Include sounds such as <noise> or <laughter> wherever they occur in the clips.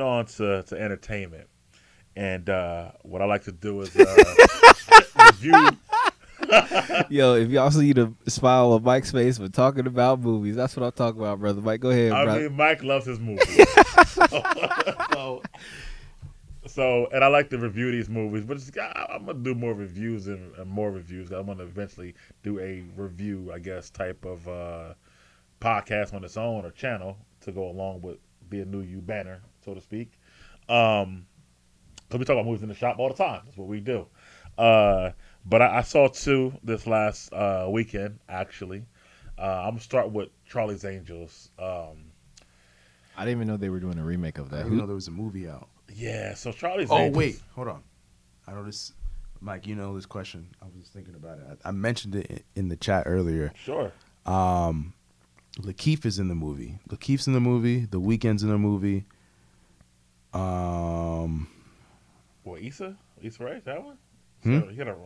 moving on to, to entertainment, and uh, what I like to do is uh, <laughs> review. <laughs> Yo, if y'all see the smile on Mike's face when talking about movies, that's what I'm talking about, brother. Mike, go ahead, I brother. mean, Mike loves his movies. so, <laughs> so, so, and I like to review these movies, but I, I'm gonna do more reviews and, and more reviews. I'm gonna eventually do a review, I guess, type of uh, podcast on its own or channel to go along with be A-Nu-U banner, so to speak. Um, so we talk about movies in the shop all the time. That's what we do. Uh, but I, I saw two this last uh, weekend, actually. Uh, I'm gonna start with Charlie's Angels. Um, I didn't even know they were doing a remake of that. I that. didn't know there was a movie out. yeah, so Charlie's Angels. Oh Angels. wait, hold on. I know this, Mike. You know this question. I was thinking about it. I, I mentioned it in- in the chat earlier. Sure. Um, LaKeith is in the movie. LaKeith's in the movie. The Weeknd's in the movie. Um, What Issa? Issa Rae? That one? Hmm? So He got a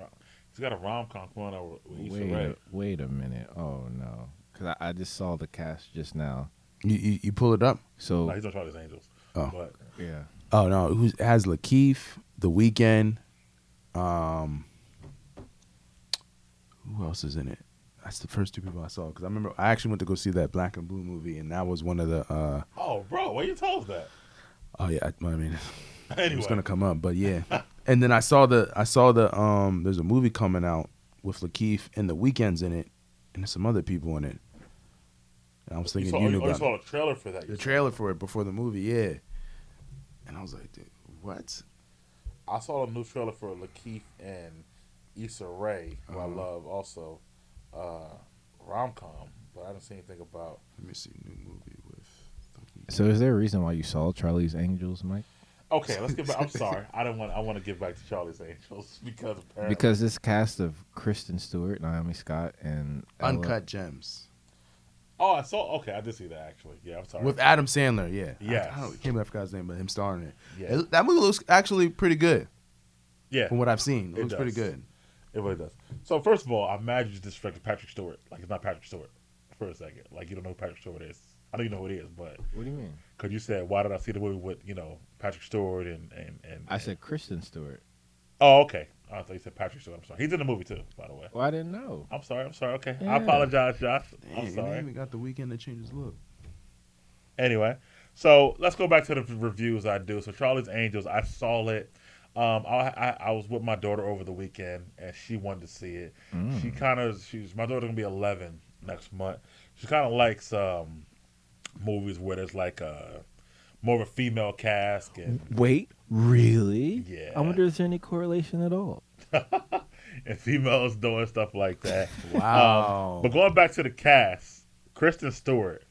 he's got a rom com going on with Issa wait, Rae. a, wait a minute. Oh no, because I, I just saw the cast just now. you, you you pull it up. So No, he's on Charlie's Angels. Oh. But yeah, Oh no, who has LaKeith? The Weeknd. Um, who else is in it? That's the first two people I saw because I remember I actually went to go see that Black and Blue movie, and that was one of the. uh oh, bro, why you told us that? Oh yeah, I, I mean, Anyway, it's gonna come up, but yeah. <laughs> and then I saw the I saw the um. There's a movie coming out with LaKeith and the Weeknd's in it, and there's some other people in it. And I was you thinking saw, you you, knew oh, you about saw a trailer for that. the trailer for it before the movie, yeah. And I was like, dude, what? I saw a new trailer for LaKeith and Issa Rae, who I Uh-huh. love also, uh, rom com, but I didn't see anything about. Let me see, new movie. So is there a reason why you saw Charlie's Angels, Mike? Okay, let's get back. I'm sorry, I didn't want. I want to get back to Charlie's Angels <laughs> because apparently Because this cast of Kristen Stewart, Naomi Scott, and Ella- Uncut Gems Oh, I saw. Okay, I did see that actually. Yeah, I'm sorry. with Adam Sandler. Yeah, Yes. I, I, don't, can't believe I forgot his name, but him starring in it. Yeah. It- That movie looks actually pretty good yeah, from what I've seen. It, It looks pretty does. good. It really does. So first of all, I'm mad you just disrespected Patrick Stewart. Like it's not Patrick Stewart for a second. Like you don't know who Patrick Stewart is. I don't even know who it is, but What do you mean? because you said why did I see the movie with you know Patrick Stewart and and and I said Kristen Stewart. oh okay. I thought you said Patrick Stewart. I'm sorry. He's in the movie too, by the way. Well, I didn't know. I'm sorry. I'm sorry. Okay, I apologize, Josh. Dang, I'm sorry. They even got the Weeknd to change his look. Anyway, so let's go back to the reviews I do. So Charlie's Angels, I saw it. Um, I, I I was with my daughter over the weekend, and she wanted to see it. Mm. She kind of she's my daughter gonna be 11 next month. She kind of likes um movies where there's like a more of a female cast and Wait, really? Yeah. I wonder if there's any correlation at all. <laughs> and females doing stuff like that. Wow. Um, but going back to the cast, Kristen Stewart,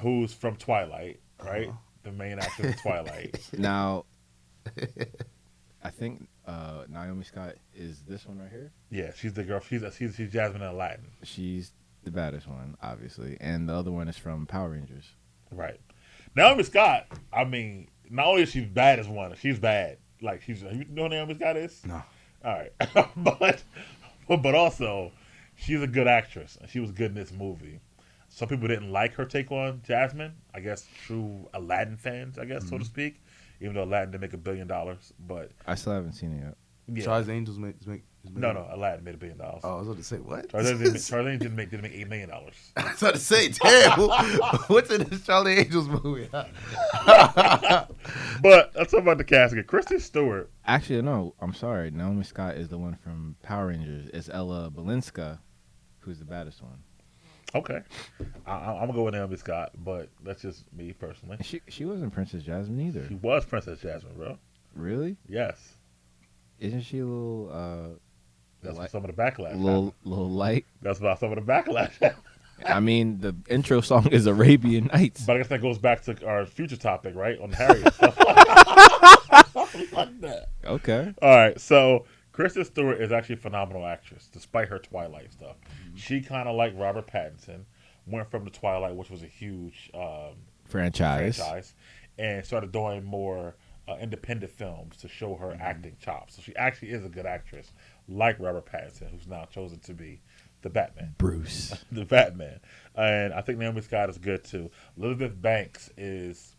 who's from Twilight, right? Uh-huh. The main actress of Twilight. <laughs> Now, <laughs> I think uh, Naomi Scott is this one right here. Yeah, she's the girl. She's she's, she's Jasmine in Aladdin. She's the baddest one, obviously, and the other one is from Power Rangers. Right. Naomi Scott. I mean, not only is she bad as one, she's bad. Like she's. You know who Naomi Scott is? No. All right, <laughs> but but also, she's a good actress, and she was good in this movie. Some people didn't like her take on Jasmine. I guess true Aladdin fans, I guess so to mm-hmm. speak. Even though Aladdin didn't make a billion dollars, but I still haven't seen it yet. yeah. Charles Angels make, make, is no, no, Aladdin made a billion dollars. Oh, I was about to say what? Charles Angels didn't make, <laughs> Charles didn't make, didn't make eight million dollars. I was about to say, damn. <laughs> What's in this Charlie Angels movie? <laughs> But let's talk about the casting. Kristen Stewart. Actually, no, I'm sorry. Naomi Scott is the one from Power Rangers. It's Ella Balinska, who's the baddest one. Okay, I, I- I'm gonna go with Naomi Scott, but that's just me personally. She she wasn't Princess Jasmine either. She was Princess Jasmine, bro. Really? Yes, Isn't she a little uh that's Like- what some of the backlash. little little light? That's about some of the backlash. <laughs> I mean, the intro song is Arabian Nights. but I guess that goes back to our future topic, right? On Harriet. <laughs> <laughs> Stuff like that. Okay. All right, so Kristen Stewart is actually a phenomenal actress, despite her Twilight stuff. She kind of like Robert Pattinson, went from the Twilight, which was a huge um, Franchise. franchise and started doing more uh, independent films to show her acting chops. So she actually is a good actress, like Robert Pattinson, who's now chosen to be the Batman. Bruce. <laughs> the Batman. And I think Naomi Scott is good too. Elizabeth Banks is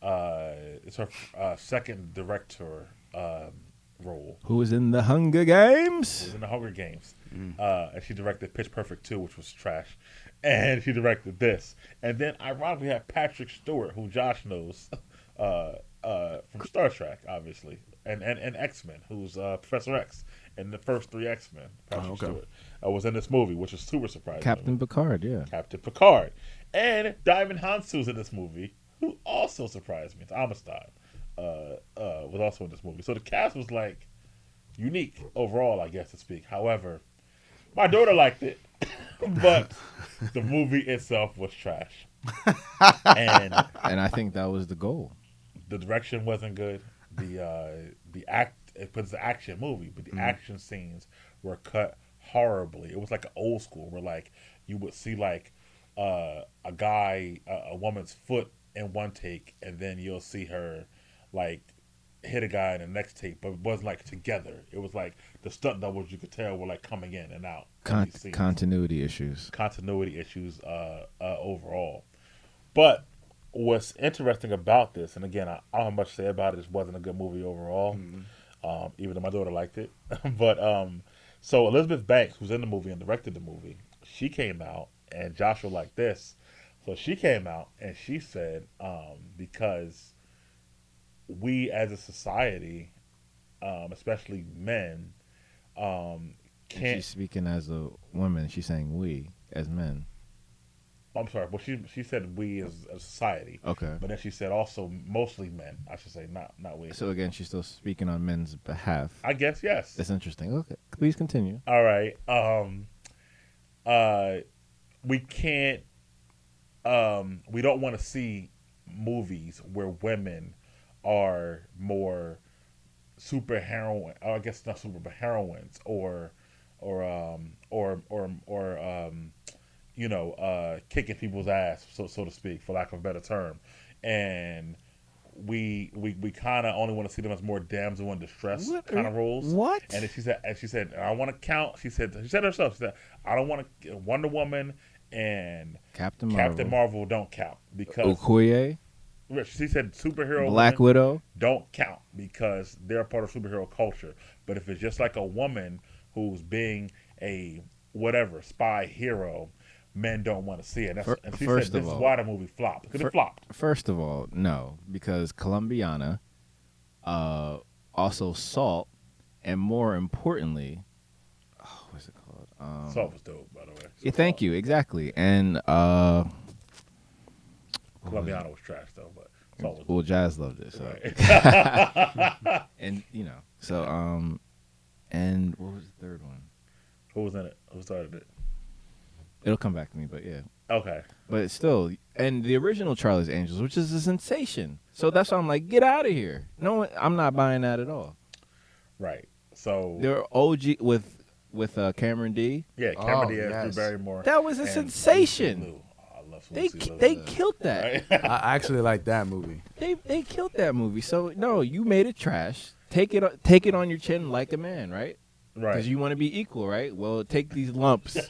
Uh, it's her uh, second director um, role. Who was in the Hunger She Games? was in the Hunger Games, uh, and she directed Pitch Perfect 2, which was trash. And she directed this. And then, ironically, we have Patrick Stewart, who Josh knows <laughs> uh, uh, from Star Trek, obviously, and and, and X Men, who's uh, Professor X in the first three X Men. Patrick Oh, okay. Stewart uh, was in this movie, which is super surprising. Captain Picard, yeah. Captain Picard, and Djimon Hounsou's in this movie, who also surprised me. It's Amistad uh, uh, was also in this movie. So the cast was like unique overall, I guess to speak. However, my daughter liked it, <coughs> but the movie itself was trash, and <laughs> And I think that was the goal. the direction wasn't good. The uh, the act it was the action movie, but the action scenes were cut horribly. It was like an old school where like you would see like uh, a guy a, a woman's foot in one take, and then you'll see her like hit a guy in the next take, but it wasn't like together. It was like the stunt doubles you could tell were like coming in and out. Con- continuity issues. continuity issues uh, uh, overall. But what's interesting about this, and again, I, I don't have much to say about it. It wasn't a good movie overall, um, even though my daughter liked it. <laughs> but um, so Elizabeth Banks, who's in the movie and directed the movie, she came out, and Joshua liked this. So she came out and she said, um, because we as a society, um, especially men, um, can't. she's speaking as a woman. She's saying we as men. I'm sorry. but she she said we as a society, Okay. but then she said also mostly men. I should say not not we. So again, she's still speaking on men's behalf. I guess yes. That's interesting. Okay, please continue. All right. Um. Uh, we can't. Um, we don't want to see movies where women are more super heroine. I guess not super, but heroines or or um or or or um you know uh kicking people's ass so so to speak for lack of a better term and we we, we kind of only want to see them as more damsel in distress kind of roles what? and then she said and she said I want to count she said she said herself she said I don't want to Wonder Woman and Captain Marvel. Captain Marvel don't count because Okoye, she said superhero Black Widow. don't count because they're a part of superhero culture. But if it's just like a woman who's being a whatever spy hero, men don't want to see it. That's, Fir- and she first said of this all- is why the movie flopped because it flopped. First of all, no, because Colombiana, uh, also Salt, and more importantly, oh, what's it called? Um, Salt was dope, by the way. yeah, thank you. Exactly, and uh, Colombiana was trash though, but Salt was well, Jazz loved it. So, right. <laughs> and you know, so um, and what was the third one? Who was in it? Who started it? It'll come back to me, but yeah. Okay. But still, and the original Charlie's Angels, which is a sensation. So that's why I'm like, get out of here. No, I'm not buying that at all. Right. So They're OG with with uh, Cameron D. yeah, Cameron Oh, Diaz, yes. Drew Barrymore. That was a and sensation. Oh, I love They Lucy they killed that. Right? <laughs> I actually like that movie. They they killed that movie. So no, you made it trash. Take it take it on your chin like a man, right? Right. Because you want to be equal, right? Well, take these lumps. <laughs>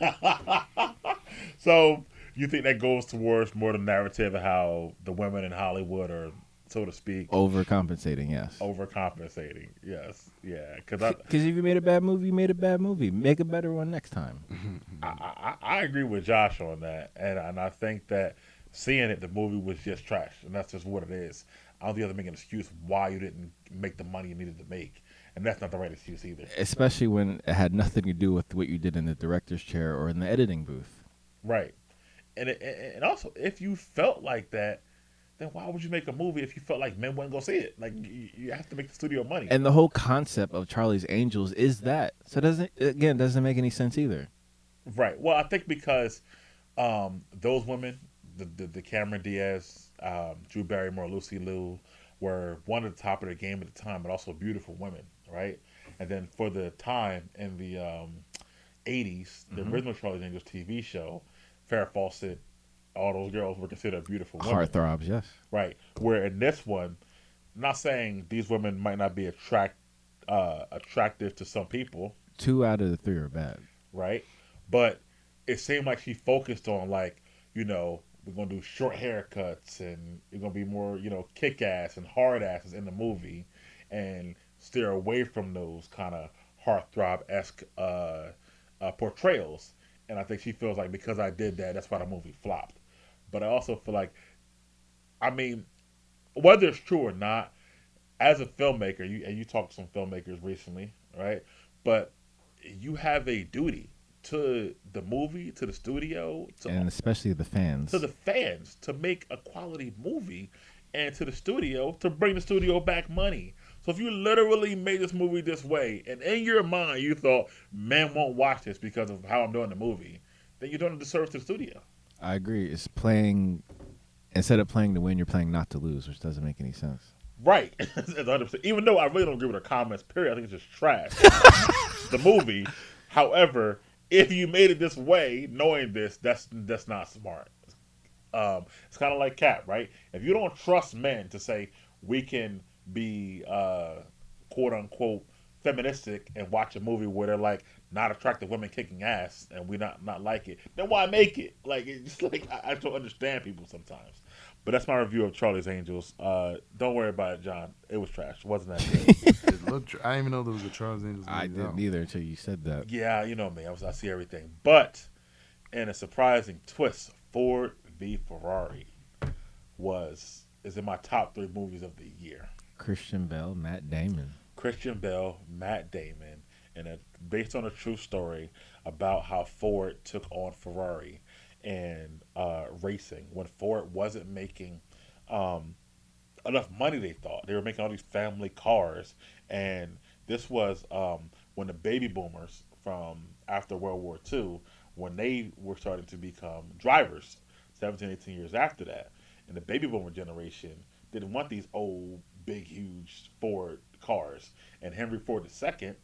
So you think that goes towards more the narrative of how the women in Hollywood are, so to speak, Overcompensating, yes. overcompensating? Yes, yeah. Because Because if you made a bad movie, you made a bad movie. Make a better one next time. <laughs> I, I I agree with Josh on that, and and I think that seeing it, the movie was just trash, and that's just what it is. I don't think you have to make an excuse why you didn't make the money you needed to make, and that's not the right excuse either. Especially when it had nothing to do with what you did in the director's chair or in the editing booth. Right. And it, and also, if you felt like that, then why would you make a movie if you felt like men wouldn't go see it? Like you, you have to make the studio money. And the whole concept of Charlie's Angels is that. So it doesn't again doesn't make any sense either. right. Well, I think because um, those women, the, the the Cameron Diaz, um, Drew Barrymore, Lucy Liu, were one of the top of their game at the time, but also beautiful women, right? And then for the time in the um, 80s, the original Charlie's Angels TV show, Farrah Fawcett, all those girls were considered beautiful women. Heartthrobs, yes. Right. Where in this one, not saying these women might not be attract uh, attractive to some people, Two out of the three are bad. right? But it seemed like she focused on like, you know, we're gonna do short haircuts and you're gonna be more, you know, kick ass and hard asses in the movie, and steer away from those kind of heartthrob esque uh, uh, portrayals. And I think she feels like because I did that, that's why the movie flopped. But I also feel like, I mean, whether it's true or not, as a filmmaker, you and you talked to some filmmakers recently, right? But you have a duty to the movie, to the studio, to and especially the fans. to the fans to make a quality movie and to the studio to bring the studio back money. So if you literally made this movie this way and in your mind you thought man won't watch this because of how I'm doing the movie, then you're doing a disservice to the studio. I agree. It's playing instead of playing to win, you're playing not to lose, which doesn't make any sense. Right. <laughs> It's 100%. Even though I really don't agree with the comments, period. I think it's just trash. <laughs> the movie. However, if you made it this way, knowing this, that's that's not smart. Um, it's kind of like Cap, right? If you don't trust men to say we can be uh, quote unquote feministic and watch a movie where they're like not attractive women kicking ass and we not not like it, then why make it? <laughs> Like it's just like I, I don't understand people sometimes. But that's my review of Charlie's Angels. Uh, don't worry about it, John. It was trash. It wasn't that good. <laughs> It looked. tr- I didn't even know there was a Charlie's Angels. I didn't out. either until you said that. Yeah, you know me. I, was, I see everything. But in a surprising twist, Ford v Ferrari was is in my top three movies of the year. Christian Bale, Matt Damon. Christian Bale, Matt Damon, and based on a true story about how Ford took on Ferrari and uh, racing when Ford wasn't making um, enough money. They thought they were making all these family cars, and this was um, when the baby boomers from after World War II, when they were starting to become drivers, 17, 18 years after that, and the baby boomer generation didn't want these old, big, huge Ford cars. And Henry Ford II,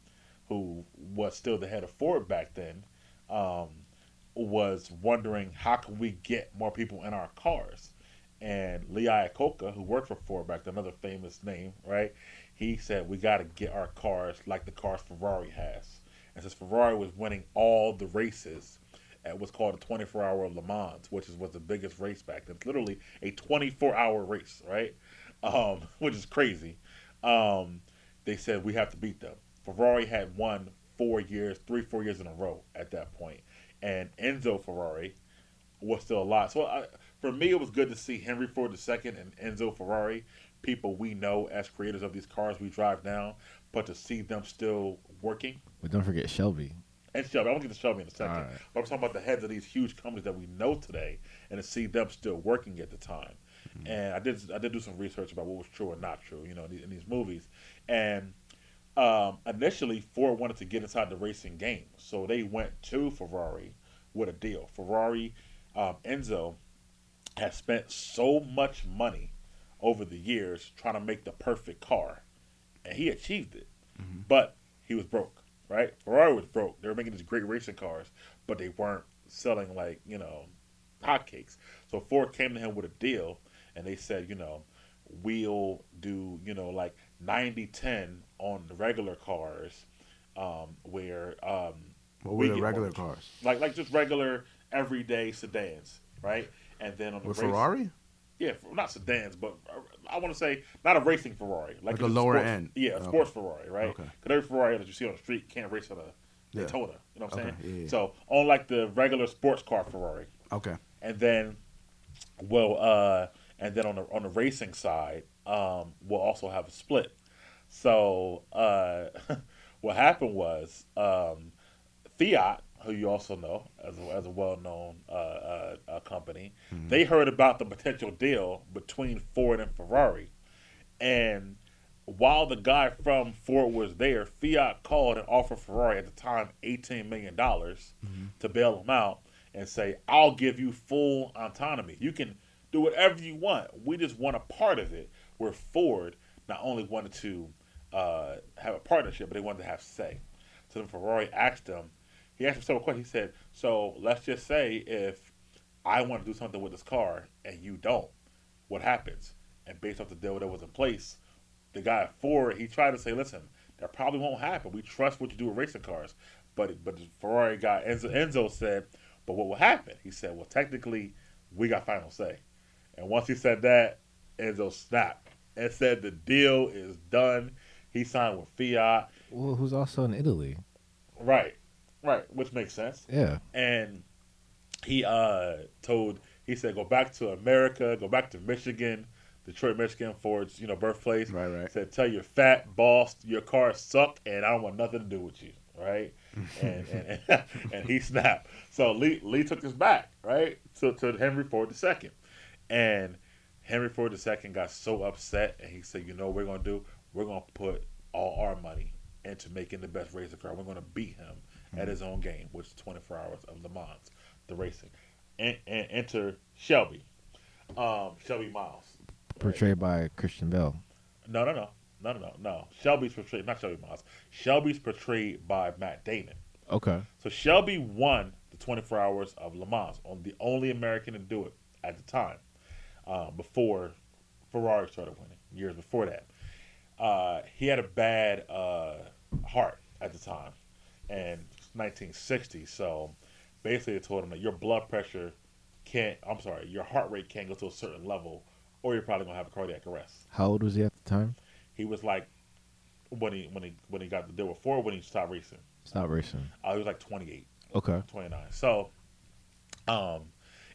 who was still the head of Ford back then, um, was wondering how can we get more people in our cars. And Lee Iacocca, who worked for Ford back then, another famous name, right? He said we got to get our cars like the cars Ferrari has. And since Ferrari was winning all the races at what's called a 24 hour Le Mans, which is was the biggest race back then, it's literally a 24 hour race, right? Um, <laughs> which is crazy. Um, they said we have to beat them. Ferrari had won four years, three, four years in a row at that point, and Enzo Ferrari was still alive. So I, for me, it was good to see Henry Ford II and Enzo Ferrari, people we know as creators of these cars we drive now, but to see them still working. But don't forget Shelby. And Shelby, I'm gonna get to Shelby in a second. Right. But I'm talking about the heads of these huge companies that we know today, and to see them still working at the time. And I did I did do some research about what was true and not true, you know, in these, in these movies. And um, initially, Ford wanted to get inside the racing game, so they went to Ferrari with a deal. Ferrari, um, Enzo, has spent so much money over the years trying to make the perfect car, and he achieved it. But he was broke, right? Ferrari was broke. They were making these great racing cars, but they weren't selling like you know hotcakes. So Ford came to him with a deal, and they said, you know, we'll do you know like 90-10 on the regular cars, um, where um, What we were the regular more- cars? like like just regular everyday sedans, right? And then on the With race- Ferrari? yeah, not sedans, but uh, I want to say not a racing Ferrari, like, Like a lower sports- end. Yeah, a Okay. sports Ferrari, right? Okay. Because every Ferrari that you see on the street can't race on a Yeah. Daytona. You know what I'm Okay, saying? yeah, yeah. So on like the regular sports car Ferrari, Okay. and then well, uh, and then on the on the racing side, um, we'll also have a split. So uh, <laughs> what happened was um, Fiat, who you also know as a, as a well known uh, uh, uh, company, they heard about the potential deal between Ford and Ferrari, and while the guy from Ford was there, Fiat called and offered Ferrari at the time eighteen million dollars to bail him out and say, "I'll give you full autonomy. You can do whatever you want. We just want a part of it." Where Ford not only wanted to uh, have a partnership, but they wanted to have say. So then Ferrari asked him. He asked him several questions. He said, "So let's just say if I want to do something with this car and you don't, what happens?" And based off the deal that was in place, the guy at Ford, he tried to say, "Listen, that probably won't happen. We trust what you do with racing cars." But but the Ferrari guy Enzo, Enzo said, "But what will happen?" He said, "Well, technically, we got final say. And once he said that, Enzo snapped and said the deal is done. He signed with Fiat. Well, who's also in Italy? Right, right, which makes sense. Yeah. And he uh told he said go back to America, go back to Michigan, Detroit, Michigan for its you know birthplace. Right, right. Said tell your fat boss your car sucked and I don't want nothing to do with you. Right. <laughs> and, and, and <laughs> and he snapped. So Lee Lee took us back right to to Henry Ford II, and Henry Ford II got so upset and he said, you know what we're gonna do? We're gonna put all our money into making the best racer car. We're gonna beat him at his own game, which is 24 hours of Le Mans, the racing. And, and enter Shelby, um, Shelby Miles. Portrayed by Christian Bale. No, no, no, no, no, no, no. Shelby's portrayed, not Shelby Miles. Shelby's portrayed by Matt Damon. Okay. So Shelby won the 24 hours of Le Mans, on the only American to do it at the time, uh, before Ferrari started winning. Years before that, uh, he had a bad uh, heart at the time, and 1960. So basically, they told him that your blood pressure can't. I'm sorry, your heart rate can't go to a certain level, or you're probably gonna have a cardiac arrest. How old was he at the time? He was like when he when he when he got the deal Ford when he stopped racing. Stop racing. Uh, he was like 28. Okay. 29. So, um,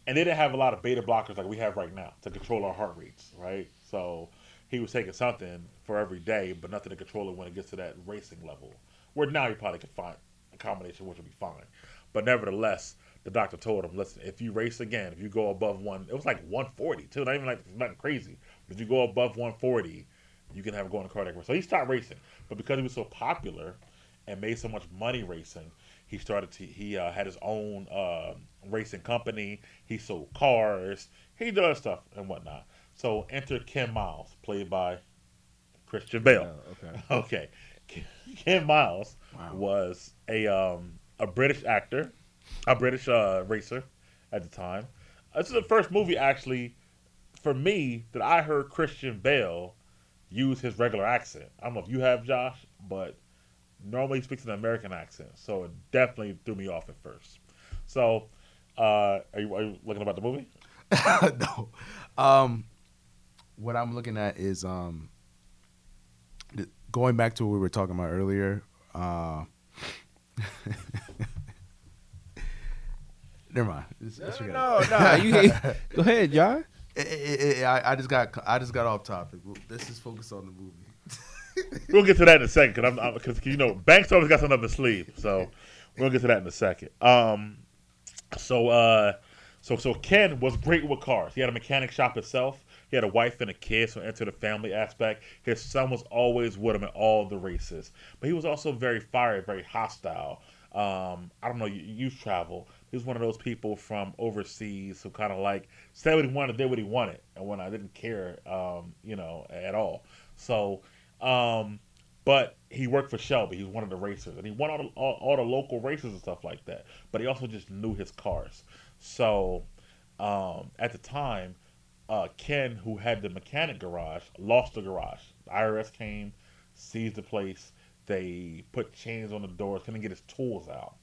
and they didn't have a lot of beta blockers like we have right now to control our heart rates, right? So he was taking something for every day, but nothing to control it when it gets to that racing level. Where now you probably could find a combination which would be fine. But nevertheless, the doctor told him, listen, if you race again, if you go above one, it was like 140 too, not even like nothing crazy. But if you go above 140, you can have a going cardiac arrest. So he stopped racing, but because he was so popular and made so much money racing, he started to he uh, had his own uh, racing company. He sold cars. He does stuff and whatnot. So enter Ken Miles, played by Christian Bale. okay. <laughs> Okay, Ken Miles Wow. was a um, a British actor, a British uh, racer at the time. This is the first movie actually for me that I heard Christian Bale use his regular accent. I don't know if you have Josh, but normally he speaks an American accent, so it definitely threw me off at first. So, uh, are you, are you looking about the movie? <laughs> no. Um, what I'm looking at is um, going back to what we were talking about earlier. Uh, <laughs> never mind. Let's- let's. No, no. You <laughs> go ahead, y'all. I, I just got I just got off topic. Let's just focus on the movie. We'll get to that in a second because because you know Banks always got something up his sleeve, so we'll get to that in a second. Um, so uh, so so Ken was great with cars. He had a mechanic shop himself. He had a wife and a kid, so into the family aspect. His son was always with him at all the races, but he was also very fiery, very hostile. Um, I don't know, you, you travel. He was one of those people from overseas who kind of like said what he wanted, did what he wanted, and when I didn't care, um, you know, at all. So, um, but he worked for Shelby. He was one of the racers, and he won all the, all, all the local races and stuff like that. But he also just knew his cars. So, um, at the time, uh, Ken, who had the mechanic garage, lost the garage. The IRS came, seized the place. They put chains on the doors, couldn't get his tools out.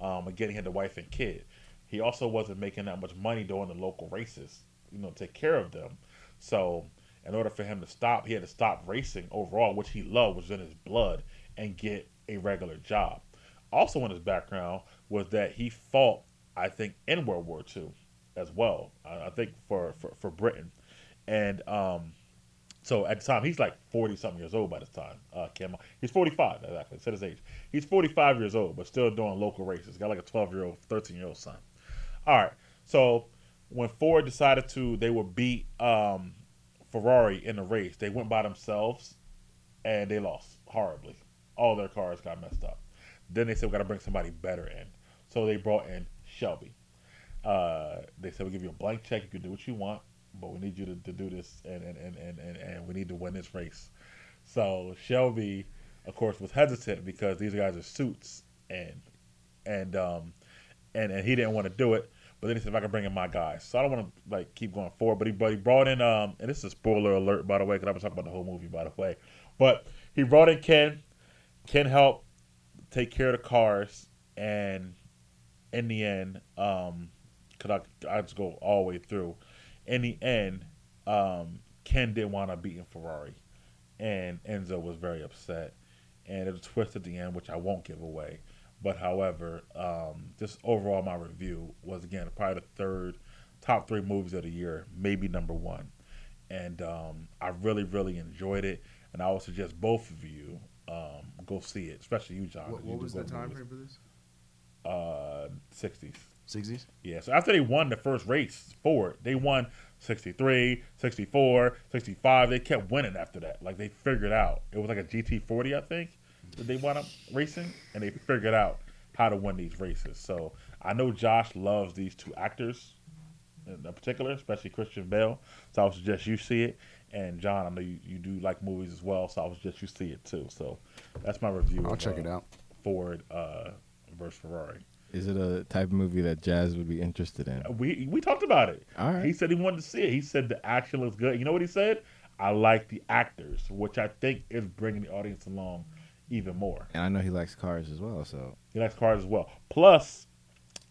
Um, again, he had the wife and kid. He also wasn't making that much money doing the local races, you know, take care of them. So, in order for him to stop, he had to stop racing overall, which he loved, was in his blood, and get a regular job. Also, in his background was that he fought, I think, in World War II as well. I, think for, for for Britain, and um, so at the time he's like forty something years old by this time. Uh, he's forty five exactly. Said his age. He's forty five years old, but still doing local races. Got like a twelve year old, thirteen year old son. All right. So when Ford decided to, they would beat um, Ferrari in the race. They went by themselves, and they lost horribly. All their cars got messed up. Then they said we got to bring somebody better in. So they brought in Shelby. Uh, they said we'll give you a blank check. You can do what you want, but we need you to, to do this, and and, and, and, and and we need to win this race. So Shelby, of course, was hesitant because these guys are suits, and and um and and he didn't want to do it. But then he said, if I can bring in my guys, so I don't want to like keep going forward. But he but he brought in um and this is a spoiler alert by the way, because I was talking about the whole movie by the way. But he brought in Ken. Ken helped take care of the cars, and in the end, um, because I I just go all the way through. In the end, um, Ken didn't want to beat in Ferrari, and Enzo was very upset. And there's a twist at the end, which I won't give away. But however, um, just overall, my review was again probably the third top three movies of the year, maybe number one. And um, I really, really enjoyed it. And I would suggest both of you um, go see it, especially you, John. What, You what do was the go time movies. frame for this? Uh, 60s. 60s. Yeah, so after they won the first race for it, they won 63, 64, 65. They kept winning after that. Like they figured out. It was like a GT40, I think, that they wound up racing, and they figured out how to win these races. So I know Josh loves these two actors in particular, especially Christian Bale. So I would suggest you see it. And John, I know you, you do like movies as well, so I would suggest you see it too. So that's my review. I'll of, check uh, it out. Ford uh, versus Ferrari. Is it a type of movie that Jazz would be interested in? We we talked about it. All right. He said he wanted to see it. He said the action looks good. You know what he said? I like the actors, which I think is bringing the audience along even more. And I know he likes cars as well, so He likes cars as well. Plus,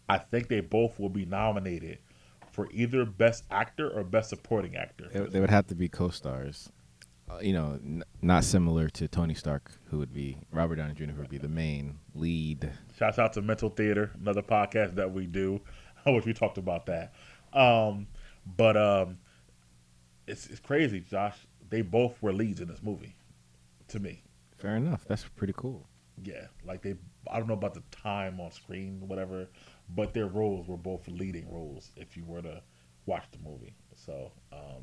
I think they both will be nominated for either best actor or best supporting actor. they, they would have to be co-stars. Uh, you know, n- not similar to Tony Stark, who would be Robert Downey Jr., who would be the main lead. Shouts out to Mental Theater, another podcast that we do, <laughs> which we talked about that. Um, but um, it's it's crazy, Josh. They both were leads in this movie, to me. Fair enough. That's pretty cool. Yeah, like they. I don't know about the time on screen, whatever, but their roles were both leading roles. If you were to watch the movie, so um,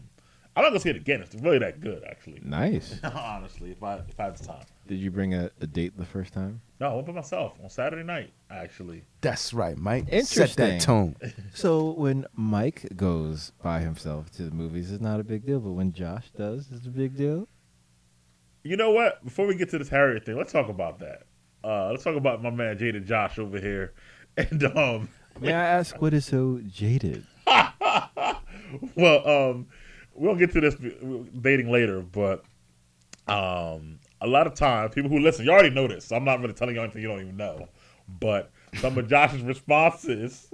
I'm not gonna see it again. It's really that good, actually. Nice. <laughs> Honestly, if I if I had the time. Did you bring a, a date the first time? No, I went by myself on Saturday night. Actually, That's right, Mike. Set that tone. <laughs> So when Mike goes by himself to the movies, it's not a big deal. But when Josh does, it's a big deal. You know what? Before we get to this Harriet thing, let's talk about that. Uh, let's talk about my man Jada Josh over here, <laughs> and um, May I ask what is so jaded? <laughs> well, um, we'll get to this dating later, but um, a lot of times, people who listen, you already know this. So I'm not really telling you anything you don't even know. But some of Josh's responses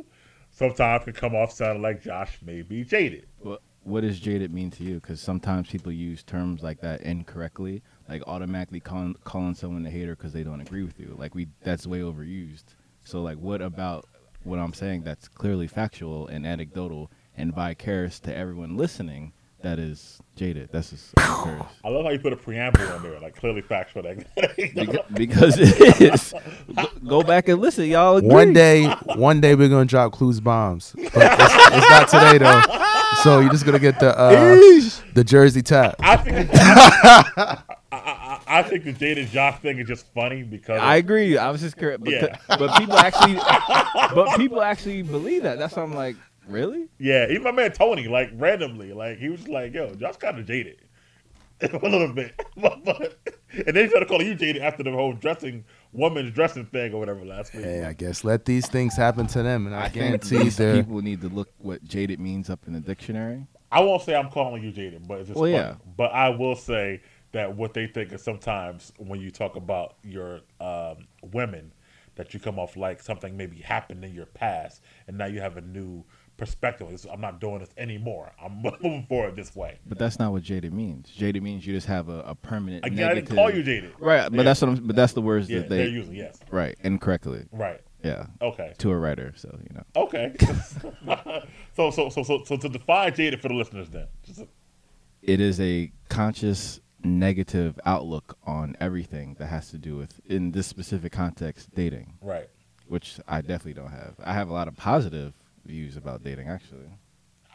sometimes can come off sounding like Josh may be jaded. What what does jaded mean to you? Because sometimes people use terms like that incorrectly, like automatically calling calling someone a hater because they don't agree with you. Like we that's way overused. So like, what about what I'm saying that's clearly factual and anecdotal and vicarious to everyone listening? That is jaded. That's just <laughs> vicarious. I love how you put a preamble in there, like clearly factual. <laughs> Like, Beca- because it is. Go- Go back and listen, y'all. Agree. One day, one day we're gonna drop clues bombs. But it's, it's not today though. So you're just gonna get the uh, the Jersey tap. <laughs> I think I, I, I think the jaded Josh thing is just funny because I agree. I was just curious, but, Yeah. but people actually, but people actually believe that. That's why I'm like, really? Yeah, even my man Tony, like randomly, like he was like, "Yo, Josh kind of jaded <laughs> a little bit," <laughs> but, but- and then he started calling you jaded after the whole dressing woman's dressing thing or whatever last week. Hey, I guess let these things happen to them, and I, think guarantee these people need to look what jaded means up in the dictionary. I won't say I'm calling you jaded, but it's just Well, funny. yeah. But I will say that what they think is sometimes when you talk about your um, women, that you come off like something maybe happened in your past, and now you have a new perspective. It's, I'm not doing this anymore. I'm <laughs> moving forward this way. But that's not what jaded means. Jaded means you just have a, a permanent. Again, I didn't call you jaded. Right, but Yeah. that's what I'm. But that's the words Yeah, that they're they using yes. right incorrectly. Right. Yeah, Okay. to a writer. So you know, Okay. <laughs> so, so so so so to define jaded for the listeners, then. It is a conscious negative outlook on everything that has to do with, in this specific context, dating. right. Which I definitely don't have. I have a lot of positive views about dating, actually.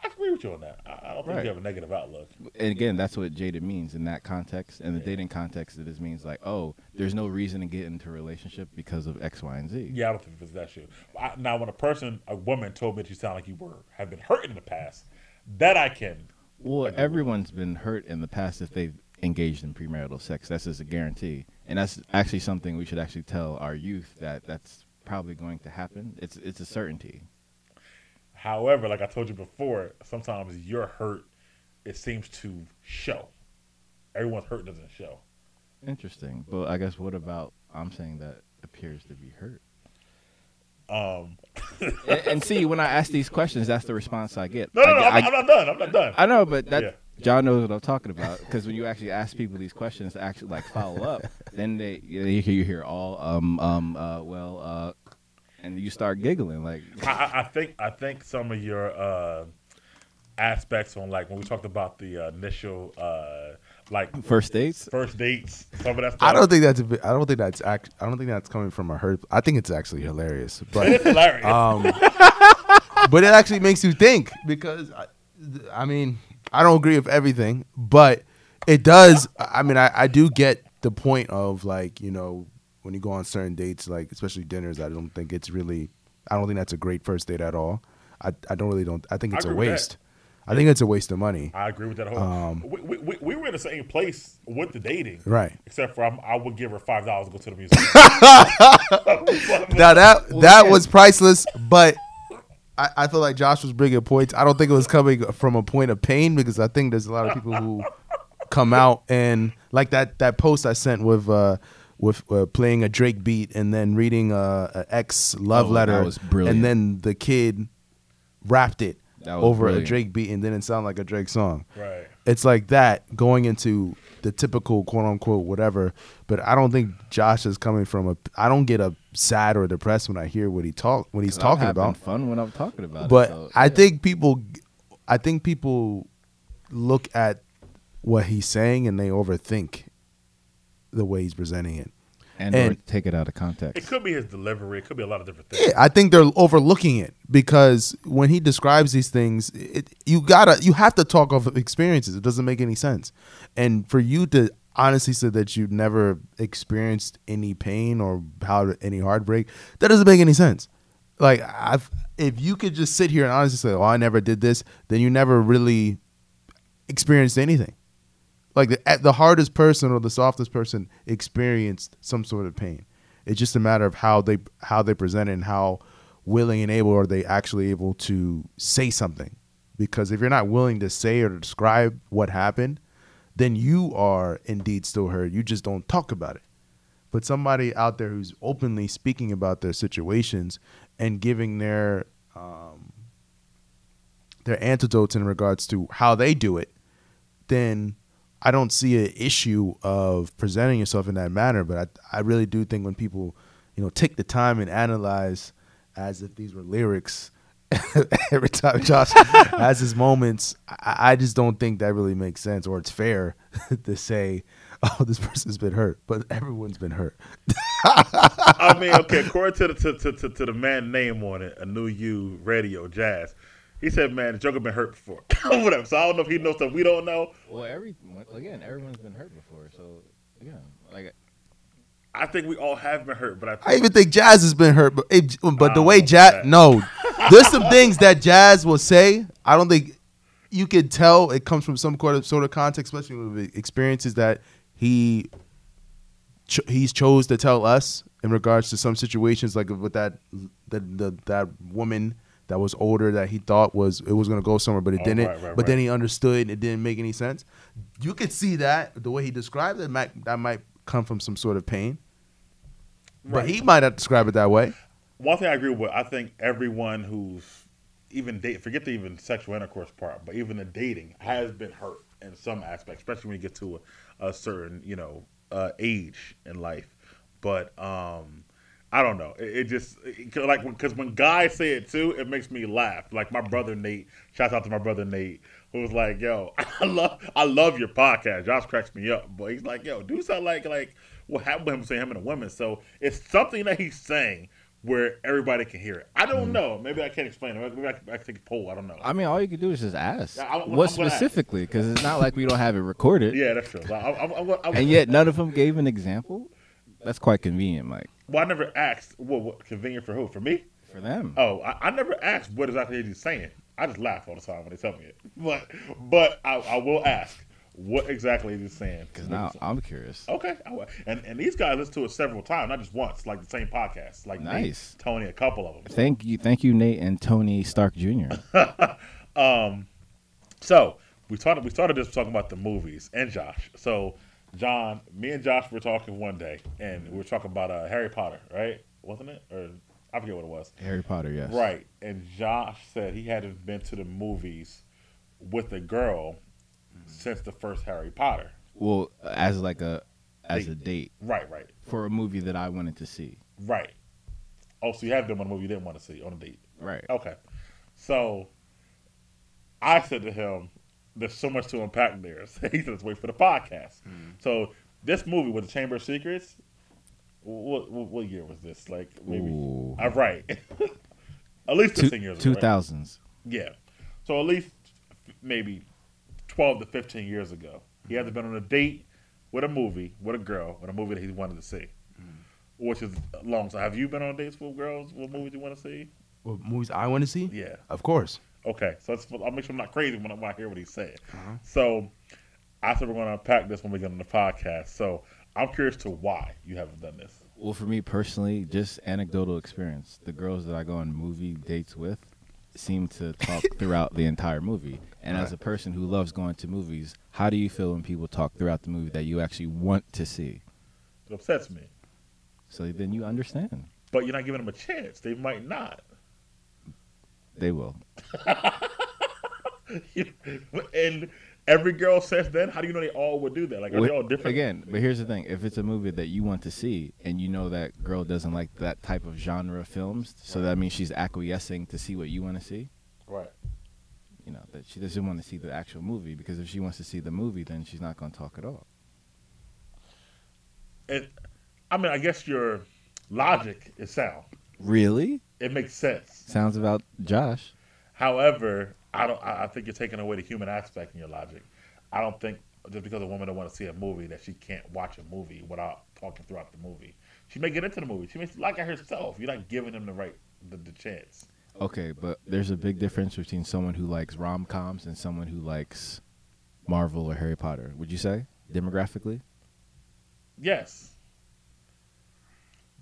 I agree with you on that. I, don't think Right. you have a negative outlook. and again, that's what jaded means in that context. In the dating context, it just means like, oh, there's no reason to get into a relationship because of X, Y, and Z. Yeah, I don't think it's that shit. I, now, when a person, a woman, told me that you sound like you were have been hurt in the past, that I can. Well, everyone's been hurt in the past if they've engaged in premarital sex. That's just a guarantee, and that's actually something we should actually tell our youth that that's probably going to happen. It's it's a certainty. However, like I told you before, sometimes your hurt it seems to show. Everyone's hurt doesn't show. Interesting, but I guess what about I'm saying that appears to be hurt. Um, and, and see, when I ask these questions, that's the response I get. <laughs> No, no, I, no. I- I'm, I'm not done. I'm not done. I know, but that Yeah. John knows what I'm talking about because when you actually ask people these questions to actually like follow up, <laughs> then they you, know, you hear you hear all um um uh well uh, and you start giggling like <laughs> I, I- I think I think some of your uh, aspects on like when we talked about the uh, initial uh, like first dates. first dates, some of that stuff. I don't think that's bit, I don't think that's act, I don't think that's coming from a hurt. I think it's actually hilarious, <laughs> but It's hilarious. um, but it actually makes you think because I, I mean I don't agree with everything, but it does. I mean I, I do get the point of like you know when you go on certain dates, like especially dinners. I don't think it's really. I don't think that's a great first date at all. I, I don't really don't. I think it's a with that. waste. I think it's a waste of money. I agree with that whole. Um, we, we, we, we were in the same place with the dating, Right. Except for I'm, I would give her five dollars to go to the <laughs> museum. <laughs> <laughs> Now that that was priceless, but I, I feel like Josh was bringing points. I don't think it was coming from a point of pain because I think there's a lot of people who come out and like that that post I sent with uh with uh, playing a Drake beat and then reading a, a ex love Oh, that letter was brilliant. and then the kid rapped it over brilliant. a Drake beat and didn't sound like a Drake song right. it's like that going into the typical quote unquote whatever. But I don't think Josh is coming from a. I don't get a sad or depressed when I hear what he talk when he's I'm talking about. fun when I'm talking about But it. so, I yeah. think people, I think people look at what he's saying and they overthink the way he's presenting it. and, or and- take it out of context. It could be his delivery. It could be a lot of different things. Yeah, I think they're overlooking it because when he describes these things, it, you gotta you have to talk of experiences. It doesn't make any sense, and for you to honestly said that you never experienced any pain or how any heartbreak, that doesn't make any sense. Like I've, if you could just sit here and honestly say, "Oh, I never did this," then you never really experienced anything. Like the the hardest person or the softest person experienced some sort of pain. It's just a matter of how they how they present it and how willing and able are they actually able to say something. Because if you're not willing to say or describe what happened, then you are indeed still hurt. You just don't talk about it. But somebody out there who's openly speaking about their situations and giving their um, their antidotes in regards to how they do it, then I don't see an issue of presenting yourself in that manner. But I, I really do think when people, you know, take the time and analyze as if these were lyrics <laughs> every time Josh <laughs> has his moments, I, I just don't think that really makes sense or it's fair <laughs> to say, oh, this person's been hurt. But everyone's been hurt. I mean, okay, according to the to, to, to, to the man name on it, A-Nu-U radio jazz. He said, "Man, the Joker been hurt before, whatever." So I don't know if he knows stuff we don't know. Well, every again, everyone's been hurt before, so yeah, like I think we all have been hurt, but I, I even think Jazz has been hurt, but it, but the way Jazz, no, <laughs> there's some things that Jazz will say. I don't think you could tell it comes from some sort of sort of context, especially with experiences that he cho- he's chose to tell us in regards to some situations, like with that the, the that woman that was older that he thought was it was gonna go somewhere, but it Oh, didn't. right, right, but then he understood and it didn't make any sense. You could see that the way he described it might that might come from some sort of pain. But Right. he might not describe it that way. one thing I agree with. I think everyone who's even date, forget the even sexual intercourse part, but even the dating has been hurt in some aspects, especially when you get to a, a certain you know uh, age in life. But um, I don't know. It, it just it, like because when guys say it too, it makes me laugh. Like my brother Nate. Shouts out to my brother Nate, who was like, "Yo, <laughs> I love I love your podcast." Josh cracks me up, but he's like, "Yo, do sound like like what happened him saying him and a woman." So it's something that he's saying where everybody can hear it. I Mm. don't know. Maybe I can't explain it. Maybe I can, I can take a poll. I don't know. I mean, all you can do is just ask. I- I'm what specifically? Because it's not like we don't have it recorded. yeah, that's true. I, I, I, I, And yet, none of them gave an example. That's quite convenient, Mike, well, I never asked. What, what convenient for who? For me? for them. Oh, I, I never asked what exactly he's saying. I just laugh all the time when they tell me it. But but I, I will ask what exactly is he saying. Because now I'm curious. Okay, and and these guys listen to it several times, not just once, like the same podcast, like Nate, Nice. Tony, a couple of them. Thank you, thank you, Nate and Tony Stark Jr. <laughs> um, So we started we started this talking about the movies and Josh. So John, me and Josh were talking one day, and we were talking about uh, Harry Potter, right? Wasn't it? Or I forget what it was. Harry Potter, yes. Right. And Josh said he hadn't been to the movies with a girl since the first Harry Potter. Well, as like a as a date Right, right, for a movie that I wanted to see. right. Oh, so you have been on a movie you didn't want to see on a date. Right. Okay. So I said to him, there's so much to unpack there. So <laughs> he said, let's wait for the podcast. Hmm. So this movie with the Chamber of Secrets, what, what, what year was this? Like maybe, Ooh. I'm right. <laughs> at least 15 years. Two right? Yeah. So at least maybe 12 to 15 years ago, he hasn't mm-hmm. been on a date with a movie, with a girl, with a movie that he wanted to see. Mm-hmm. Which is long. So have you been on dates with girls? What movies you want to see? What movies I want to see? Yeah. Of course. Okay. So let's, I'll make sure I'm not crazy when I, when I hear what he's saying. Uh-huh. So I said we're going to unpack this when we get on the podcast. So I'm curious to why you haven't done this. Well, for me personally, just anecdotal experience. The girls that I go on movie dates with seem to talk <laughs> throughout the entire movie. And as a person who loves going to movies, how do you feel when people talk throughout the movie that you actually want to see? It upsets me. So then you understand. But you're not giving them a chance. They might not. They will. <laughs> and every girl says then, how do you know they all would do that? Like, are they all different? Again, but here's the thing: if it's a movie that you want to see, and you know that girl doesn't like that type of genre of films, so that means she's acquiescing to see what you want to see. Right. You know that she doesn't want to see the actual movie because if she wants to see the movie, then she's not going to talk at all. And I mean, I guess your logic is sound. Really? It makes sense. Sounds about Josh. However, I don't. I think you're taking away the human aspect in your logic. I don't think just because a woman don't want to see a movie that she can't watch a movie without talking throughout the movie. She may get into the movie. She may like it herself. You're not giving them the right the, the chance. Okay, but there's a big difference between someone who likes rom coms and someone who likes Marvel or Harry Potter. Would you say demographically? Yes.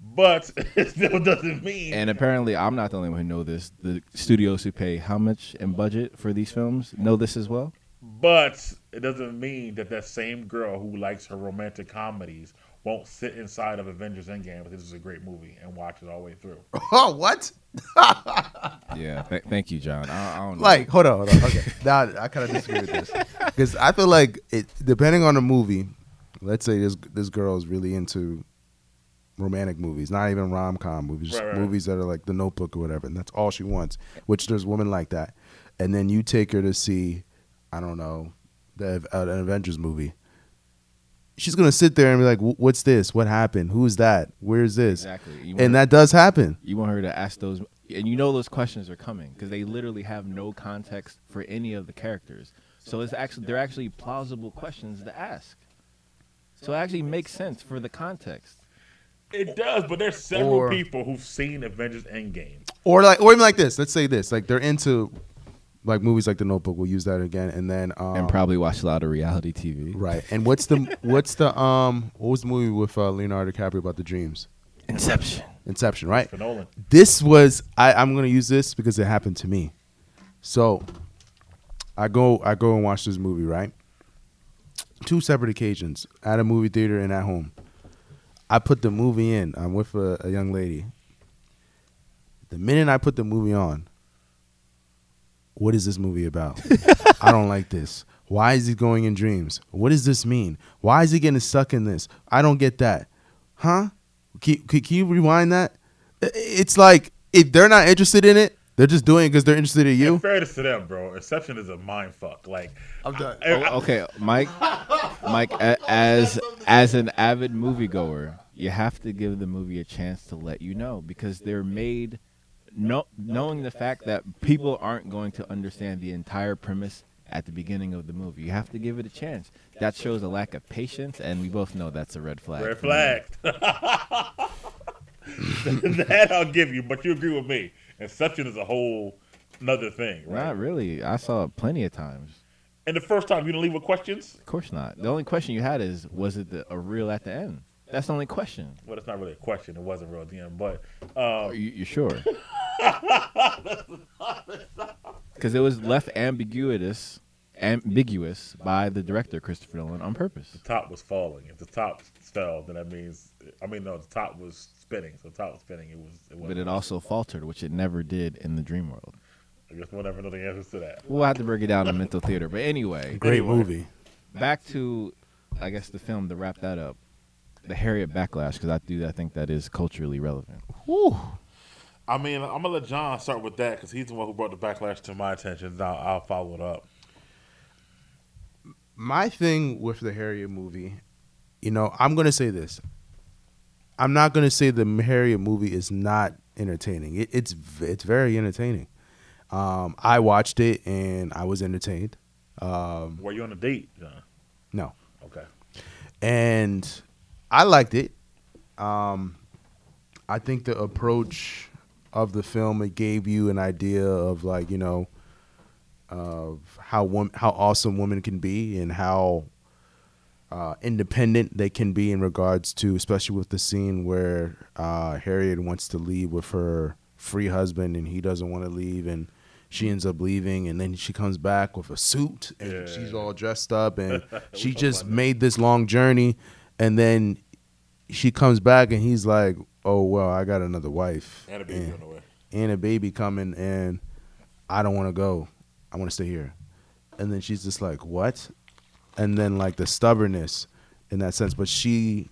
But <laughs> it still doesn't mean And apparently, I'm not the only one who know this. The studios who pay how much in budget for these films know this as well. But it doesn't mean that that same girl who likes her romantic comedies won't sit inside of Avengers Endgame because this is a great movie and watch it all the way through. <laughs> Oh, what? <laughs> Yeah. Th- thank you, John. I, I don't know. Like, hold on, hold on. Okay, <laughs> now I kind of disagree with this because I feel like it, depending on the movie. Let's say this this girl is really into romantic movies, not even rom com movies, just Right, right. movies that are like The Notebook or whatever, and that's all she wants. Which there's women like that, and then you take her to see, I don't know, the uh, an Avengers movie. She's gonna sit there and be like, "What's this? What happened? Who's that? Where's this?" exactly. You want, And that does happen. you want her to ask those, and you know those questions are coming because they literally have no context for any of the characters. So it's actually they're actually plausible questions to ask. So it actually makes sense for the context. It does, but there's several Or- people who've seen Avengers Endgame. or like or even like this let's say this like they're into like movies like the notebook we'll use that again. And then um and probably watch a lot of reality TV. right. And what's the <laughs> what's the um what was the movie with uh, leonardo dicaprio about the dreams? Inception. inception right? For Nolan. this was I, i'm gonna use this because it happened to me. So i go i go and watch this movie right? Two separate occasions at a movie theater and at home. I put the movie in. I'm with a, a young lady. The minute i put the movie on what is this movie about? I don't like this. Why is he going in dreams? What does this mean? Why is he getting stuck in this? I don't get that. Huh? Can, can, can you rewind that? It's like if they're not interested in it they're just doing it because they're interested in you. In fairness to them, bro, Inception is a mind fuck. Like, I'm done. I- I- Oh, okay, Mike. Mike, as as an avid moviegoer, you have to give the movie a chance to let you know because they're made, no, knowing the fact that people aren't going to understand the entire premise at the beginning of the movie. You have to give it a chance. That shows a lack of patience, and we both know that's a red flag. red flag. <laughs> <laughs> that I'll give you, but you agree with me. Inception is a whole another thing, right? Not really. I saw it plenty of times. And the first time you didn't leave with questions? Of course not. The only question you had is, was it the, a real at the end? That's the only question. Well, it's not really a question. It wasn't real at the end, but Are um, you, you sure? <laughs> Because it was left ambiguous ambiguous by the director Christopher Nolan on purpose. The top was falling. If the top fell, then that means I mean no, the top was spinning. So the top was spinning. It was. It But it also faltered, which it never did in the dream world. I guess we'll never know the answers to that. We'll have to break it down in mental theater. But anyway, Great Anyway. movie. back to, I guess, the film to wrap that up. The Harriet backlash, because I do, I think that is culturally relevant. Whew. I mean, I'm gonna let John start with that because he's the one who brought the backlash to my attention. Now I'll follow it up. my thing with the Harriet movie, you know, I'm gonna say this. I'm not gonna say the Harriet movie is not entertaining. It, it's it's very entertaining. Um, I watched it and I was entertained. Um, Were you on a date, John? no, Okay. and I liked it. Um, I think the approach of the film it gave you an idea of like you know of how how awesome women can be and how uh, independent they can be in regards to especially with the scene where uh, Harriet wants to leave with her free husband and he doesn't want to leave and she ends up leaving and then she comes back with a suit and Yeah. she's all dressed up and <laughs> she just made this long journey and then she comes back and he's like oh well i got another wife. And a baby on the way. and a baby coming and i don't want to go. I want to stay here. And then she's just like what? And then like the stubbornness in that sense. But she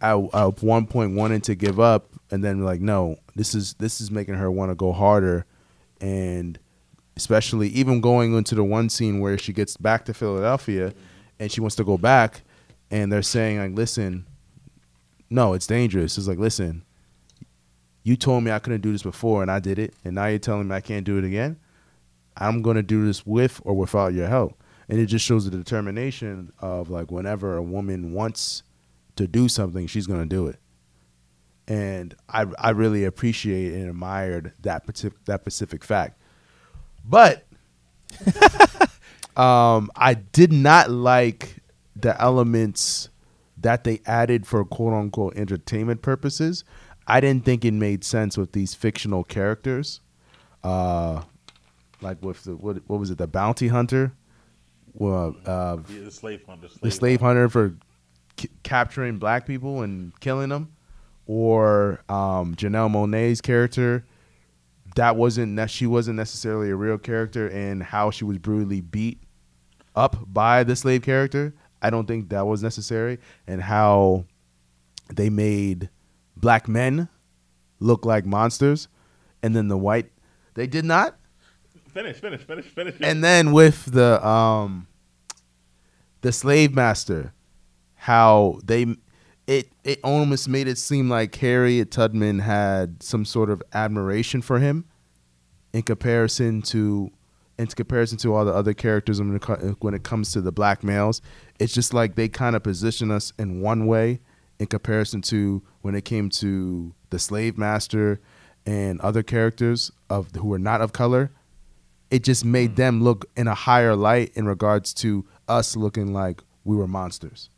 at, at one point wanted to give up and then like no this is this is making her want to go harder. And especially even going into the one scene where she gets back to Philadelphia and she wants to go back and they're saying like listen no it's dangerous. It's like listen you told me I couldn't do this before and I did it and now you're telling me I can't do it again? I'm going to do this with or without your help. And it just shows the determination of like whenever a woman wants to do something she's going to do it. And I I really appreciate and admired that specific that specific fact. But <laughs> um, I did not like the elements that they added for quote unquote entertainment purposes. I didn't think it made sense with these fictional characters, uh, like with the what, what was it, the bounty hunter, well, uh, Yeah, the slave hunter. the slave hunter for c- capturing black people and killing them, or um, Janelle Monae's character. That wasn't that she wasn't necessarily a real character, and how she was brutally beat up by the slave character. I don't think that was necessary, and how they made black men look like monsters, and then the white they did not Finish, finish, finish, finish. and then with the um the slave master how they it it almost made it seem like Harriet Tubman had some sort of admiration for him in comparison to in comparison to all the other characters when it, when it comes to the black males it's just like they kind of position us in one way in comparison to when it came to the slave master and other characters of who were not of color it just made hmm. them look in a higher light in regards to us looking like we were monsters.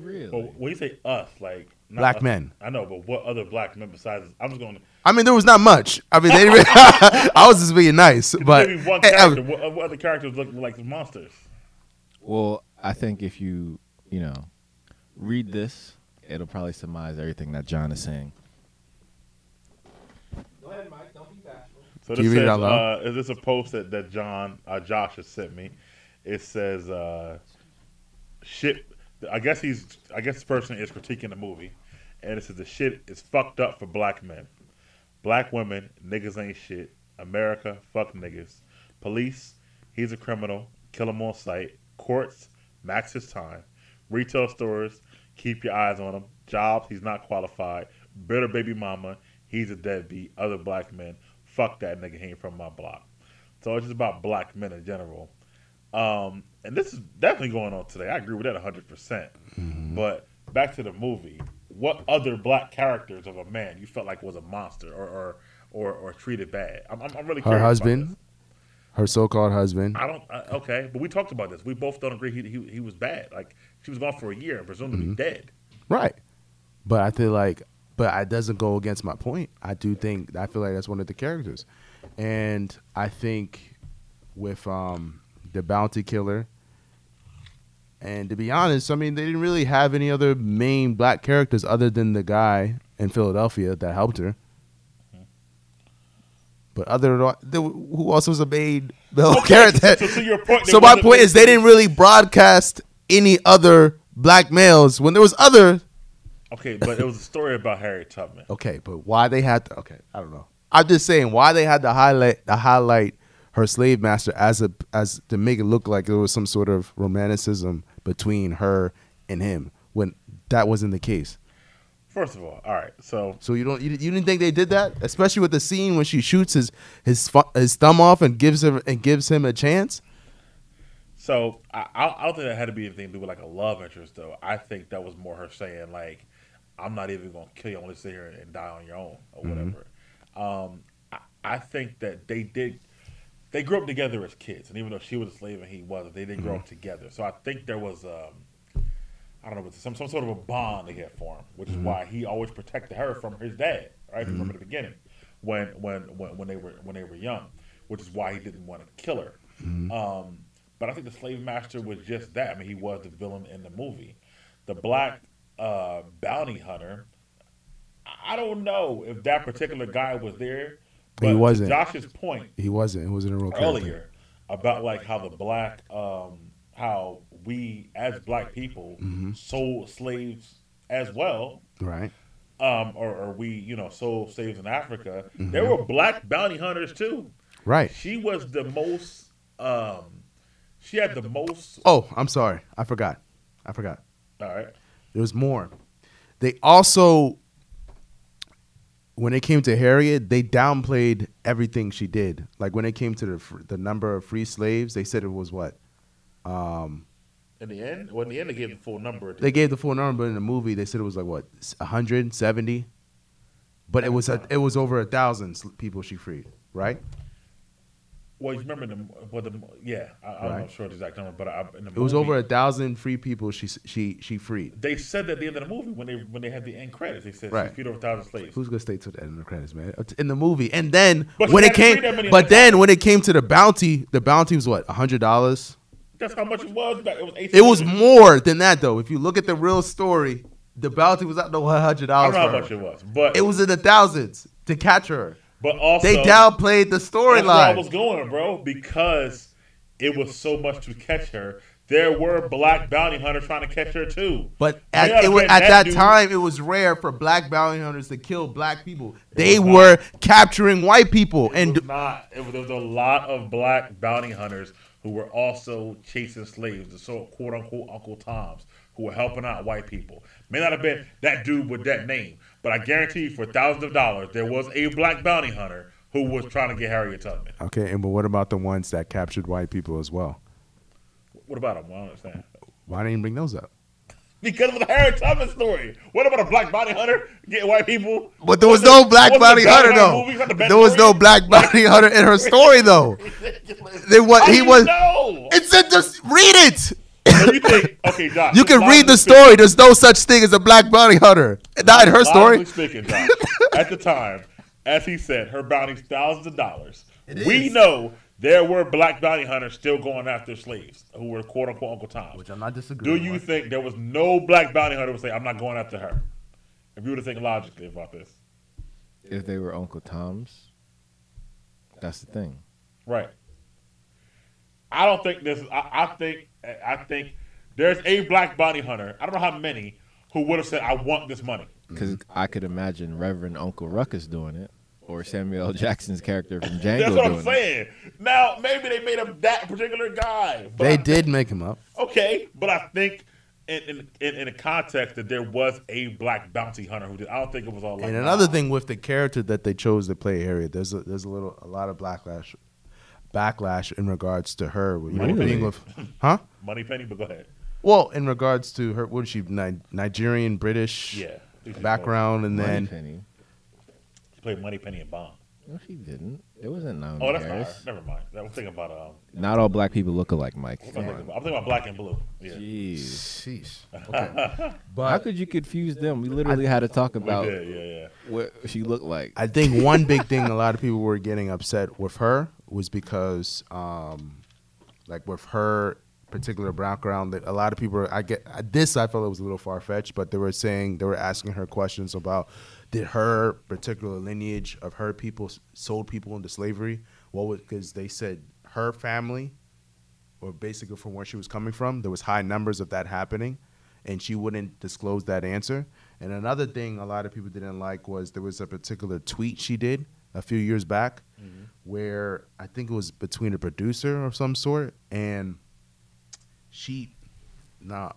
Really? But when you say us, like not Black us- men. I know, but what other black men besides? us? I'm just going. to I mean, there was not much. I mean, they <laughs> <laughs> I was just being nice, but Maybe one character. what, what other characters look like monsters? Well, I think if you, you know, read this, it'll probably surmise everything that John is saying. So Can this you read it says, out loud? uh, is this a post that, that John uh, Josh has sent me? It says uh, shit. I guess he's. I guess this person is critiquing the movie, and it says the shit is fucked up for black men, black women. Niggas ain't shit. America, fuck niggas. Police, he's a criminal. Kill him on sight. Courts, max his time. Retail stores, keep your eyes on him. Jobs, he's not qualified. Bitter baby mama, he's a deadbeat. Other black men, fuck that nigga, he ain't from my block. So it's just about black men in general. Um, and this is definitely going on today. I agree with that 100%. percent But back to the movie. What other black characters of a man you felt like was a monster or or, or, or treated bad? I'm, I'm, I'm really her husband, her so-called husband. I don't. Uh, okay, but we talked about this. We both don't agree. He, he he was bad. Like she was gone for a year and presumed to be dead. Right. But I feel like, but it doesn't go against my point. I do think I feel like that's one of the characters, and I think with um the bounty killer. And to be honest, I mean, they didn't really have any other main black characters other than the guy in Philadelphia that helped her. But other than the- who else was a main male character? So your point, So my point is, they didn't really broadcast any other black males when there was other. Okay, but it was a story about Harriet Tubman. Okay, but why they had to? Okay, I don't know. I'm just saying why they had to highlight to highlight her slave master as a as to make it look like there was some sort of romanticism between her and him when that wasn't the case. First of all, all right. So So you don't you, you didn't think they did that, especially with the scene when she shoots his his his thumb off and gives him and gives him a chance. So I, I don't think that had to be anything to do with like a love interest, though. I think that was more her saying like, "I'm not even gonna kill you. I'm gonna sit here and die on your own or whatever." Um, I, I think that they did. They grew up together as kids, and even though she was a slave and he wasn't, they didn't grow up together. So I think there was, um, I don't know, some some sort of a bond they had for him, which is why he always protected her from his dad, right from the beginning, when when when when they were when they were young, which is why he didn't want to kill her. Um, but I think the slave master was just that. I mean, he was the villain in the movie. The black uh, bounty hunter. I don't know if that particular guy was there, but He wasn't. Josh's point He wasn't. It wasn't a real character. earlier about like how the black, um, how we as black people Mm-hmm. sold slaves as well, right? um, or, or we, you know, sold slaves in Africa. Mm-hmm. There were black bounty hunters too. Right. She was the most. Um, she had the most. Oh, I'm sorry. I forgot. I forgot. All right. There was more. They also, when it came to Harriet, they downplayed everything she did. Like when it came to the the number of free slaves, they said it was what? Um, In the end, well, in the end, they gave the full number. they gave the full number, but in the movie, they said it was like what, 170. But it was a, it was over a thousand people she freed, right? Well, you remember the, well, the yeah, I, I'm Right. not sure the exact number, but I, in the It was over a thousand free people she she she freed. They said that at the end of the movie when they when they had the end credits, they said Right. she freed over a thousand slaves. Who's gonna stay to the end of the credits, man? In the movie, and then But when it came, freed that many but the then time. when it came to the bounty, the bounty was what, hundred dollars? That's how much it was back. It was. It was more than that, though. If you look at the real story, the bounty was not no hundred I don't dollars. know how much it was, but It was in the thousands to catch her. But also, They downplayed the That's where I was going, bro, because it was so much to catch her. There were black bounty hunters trying to catch her too. But at, it was, at that that time, it was rare for black bounty hunters to kill black people. They was were capturing white people, It and not. It was, there was a lot of black bounty hunters who were also chasing slaves, the so quote unquote Uncle Toms, who were helping out white people. May not have been that dude with that name, but I guarantee you, for thousands of dollars, there was a black bounty hunter who was trying to get Harriet Tubman. okay. And but what about the ones that captured white people as well? What about them? I don't understand. Why didn't you bring those up? Because of the Harriet Tubman story. What about a black bounty hunter getting white people? But there was Wasn't- no black wasn't bounty the hunter though. movie the There was no black bounty hunter in her story though. They what How do he you was. know? It said just read it. So you think? Okay, Josh. You can read the logically story. There's no such thing as a black bounty hunter. Not in her story. Speaking, Josh, at the time, as he said, her bounty's thousands of dollars. It we is. know there were black bounty hunters still going after slaves who were quote unquote Uncle Toms. Which I'm not disagreeing. Do disagreeing. you think there was no black bounty hunter who would say, "I'm not going after her"? If you were to think logically about this, If they were Uncle Tom's, that's the thing. right? I don't think this. I, I think. I think there's a black bounty hunter. I don't know how many who would have said, "I want this money." Because I could imagine Reverend Uncle Ruckus doing it, or Samuel L. Jackson's character from <laughs> Django. That's what doing I'm saying. Now maybe they made up that particular guy. but They I- did make him up. Okay, but I think in in, in, in a context that there was a black bounty hunter who did. I don't think it was all like. And another nah. thing with the character that they chose to play Harriet, there's a, there's a little a lot of backlash, backlash in regards to her with Really? being with, huh? Moneypenny, but go ahead. Well, in regards to her, what is she? Ni- Nigerian, British Yeah. background, and Money then Penny. She played Moneypenny and Bond. No, she didn't. It wasn't known. Oh, that's not her. Never mind. I'm thinking about um. Not all black people look alike, Mike. I'm Come thinking on. about, I'm thinking about Black and Blue. Yeah. Jeez. sheesh. <laughs> Okay. How could you confuse them? We literally had to talk We about did. Yeah, yeah. what she looked like. I think <laughs> one big thing a lot of people were getting upset with her was because um, like with her particular background that a lot of people I get this I felt it was a little far fetched, but they were saying they were asking her questions about did her particular lineage of her people sold people into slavery? What was because they said her family, or basically from where she was coming from, there was high numbers of that happening, and she wouldn't disclose that answer. And another thing a lot of people didn't like was there was a particular tweet she did a few years back mm-hmm. where I think it was between a producer of some sort and she nah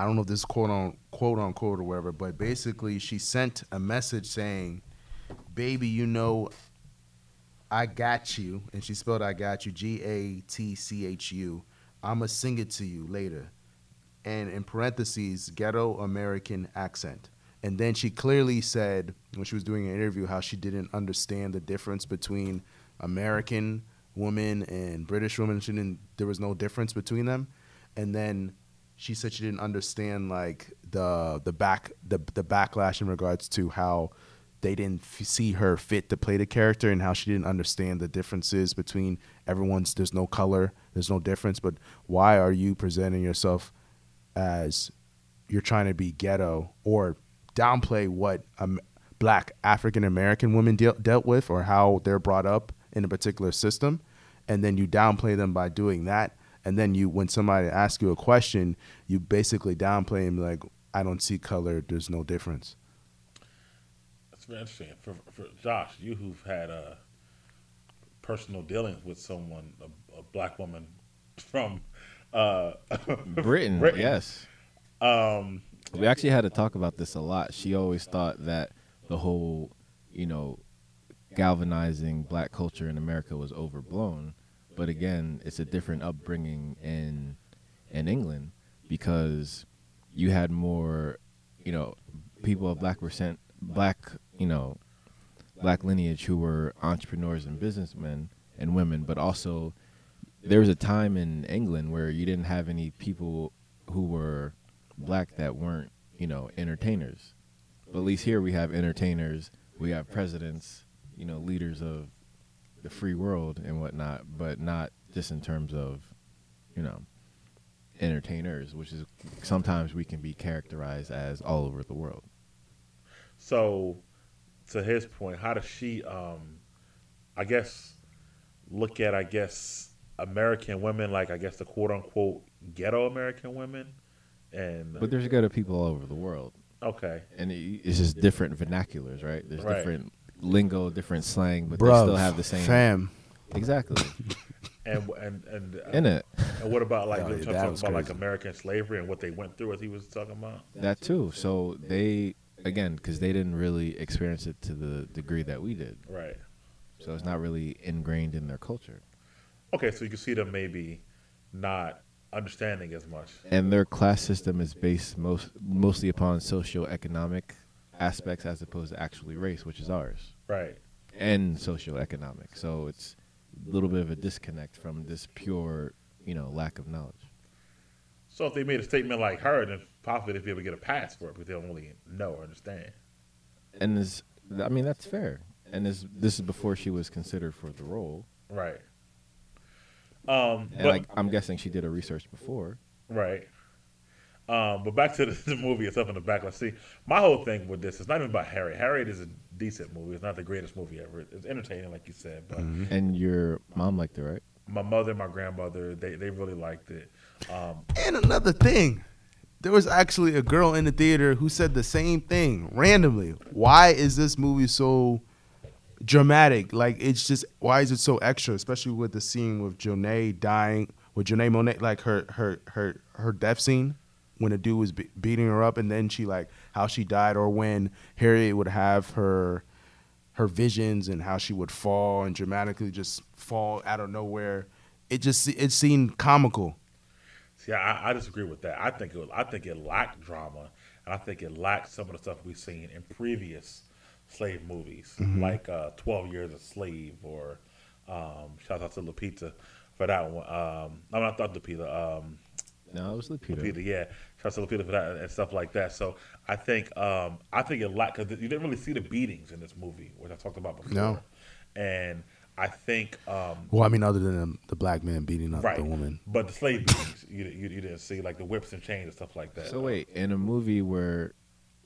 I don't know if this is quote on quote unquote or whatever, but basically she sent a message saying, Baby, you know I got you and she spelled I got you G A T C H U. I'ma sing it to you later. And in parentheses, ghetto American accent. And then she clearly said when she was doing an interview how she didn't understand the difference between American woman and British woman. She didn't there was no difference between them. And then she said she didn't understand like the the back the the backlash in regards to how they didn't f- see her fit to play the character and how she didn't understand the differences between everyone's there's no color there's no difference but why are you presenting yourself as you're trying to be ghetto or downplay what um, black African American women deal, dealt with or how they're brought up in a particular system, and then you downplay them by doing that, and then you when somebody asks you a question, you basically downplay them like I don't see color, there's no difference. That's very interesting. For, for Josh, you who've had uh, personal dealings with someone, a, a black woman <laughs> from uh, <laughs> Britain, Britain. yes. Um, We actually had to talk about this a lot. She always thought that the whole, you know, galvanizing black culture in America was overblown. But again, it's a different upbringing in in England because you had more, you know, people of black percent black, you know, black lineage who were entrepreneurs and businessmen and women, but also there was a time in England where you didn't have any people who were black that weren't, you know, entertainers. But at least here we have entertainers, we have presidents, you know, leaders of the free world and whatnot, but not just in terms of, you know, entertainers, which is sometimes we can be characterized as all over the world. so, to his point, how does she, um, I guess, look at, I guess, American women, like, I guess, the quote unquote ghetto American women? And, But there's ghetto people all over the world. okay. and it, it's just different vernaculars, right? There's Right. different lingo, different slang, but they still have the same. fam. Exactly. <laughs> And, and, and, uh, In it, and what about, like, Oh, you yeah, talking was about, like. American slavery and what they went through, as he was talking about? that too. So they, again, because they didn't really experience it to the degree that we did, Right. so it's not really ingrained in their culture. Okay, so you can see them maybe not understanding as much. And their class system is based most mostly upon socioeconomic aspects as opposed to actually race, which is ours, Right. and socioeconomic. So it's a little bit of a disconnect from this pure, you know, lack of knowledge. So if they made a statement like her, then possibly they'd be able to get a pass for it, but they don't really know or understand. and this I mean that's fair. And this this is before she was considered for the role. Right. Um, And but, like I'm guessing she did her research before. right. Um, but back to the, <laughs> the movie itself in the back. Let's see. My whole thing with this is not even about Harriet. Harriet is a decent movie. It's not the greatest movie ever. It's entertaining, like you said. But And your mom liked it, right? my mother, and my grandmother, they, they really liked it. Um, And another thing, there was actually a girl in the theater who said the same thing randomly. Why is this movie so dramatic? Like it's just why is it so extra? Especially with the scene with Jonet dying, with Jonet Monet, like her her her her death scene when a dude was be- beating her up, and then she like how she died, or when Harriet would have her her visions and how she would fall and dramatically just fall out of nowhere. It just it seemed comical. See, I, I disagree with that. I think it was, I think it lacked drama, and I think it lacked some of the stuff we've seen in previous slave movies, like uh, Twelve Years a Slave, or um, shout out to Lupita for that one. Um, I mean, I thought Lupita. Um, No, it was Lupita. Lupita, yeah, shout out to Lupita for that and stuff like that. So I think um, I think a lot because you didn't really see the beatings in this movie, which I talked about before. No. And I think um, Well, I mean, other than the, the black man beating up right, the woman. but the slave beatings you, you, you didn't see like the whips and chains and stuff like that. So wait, in a movie where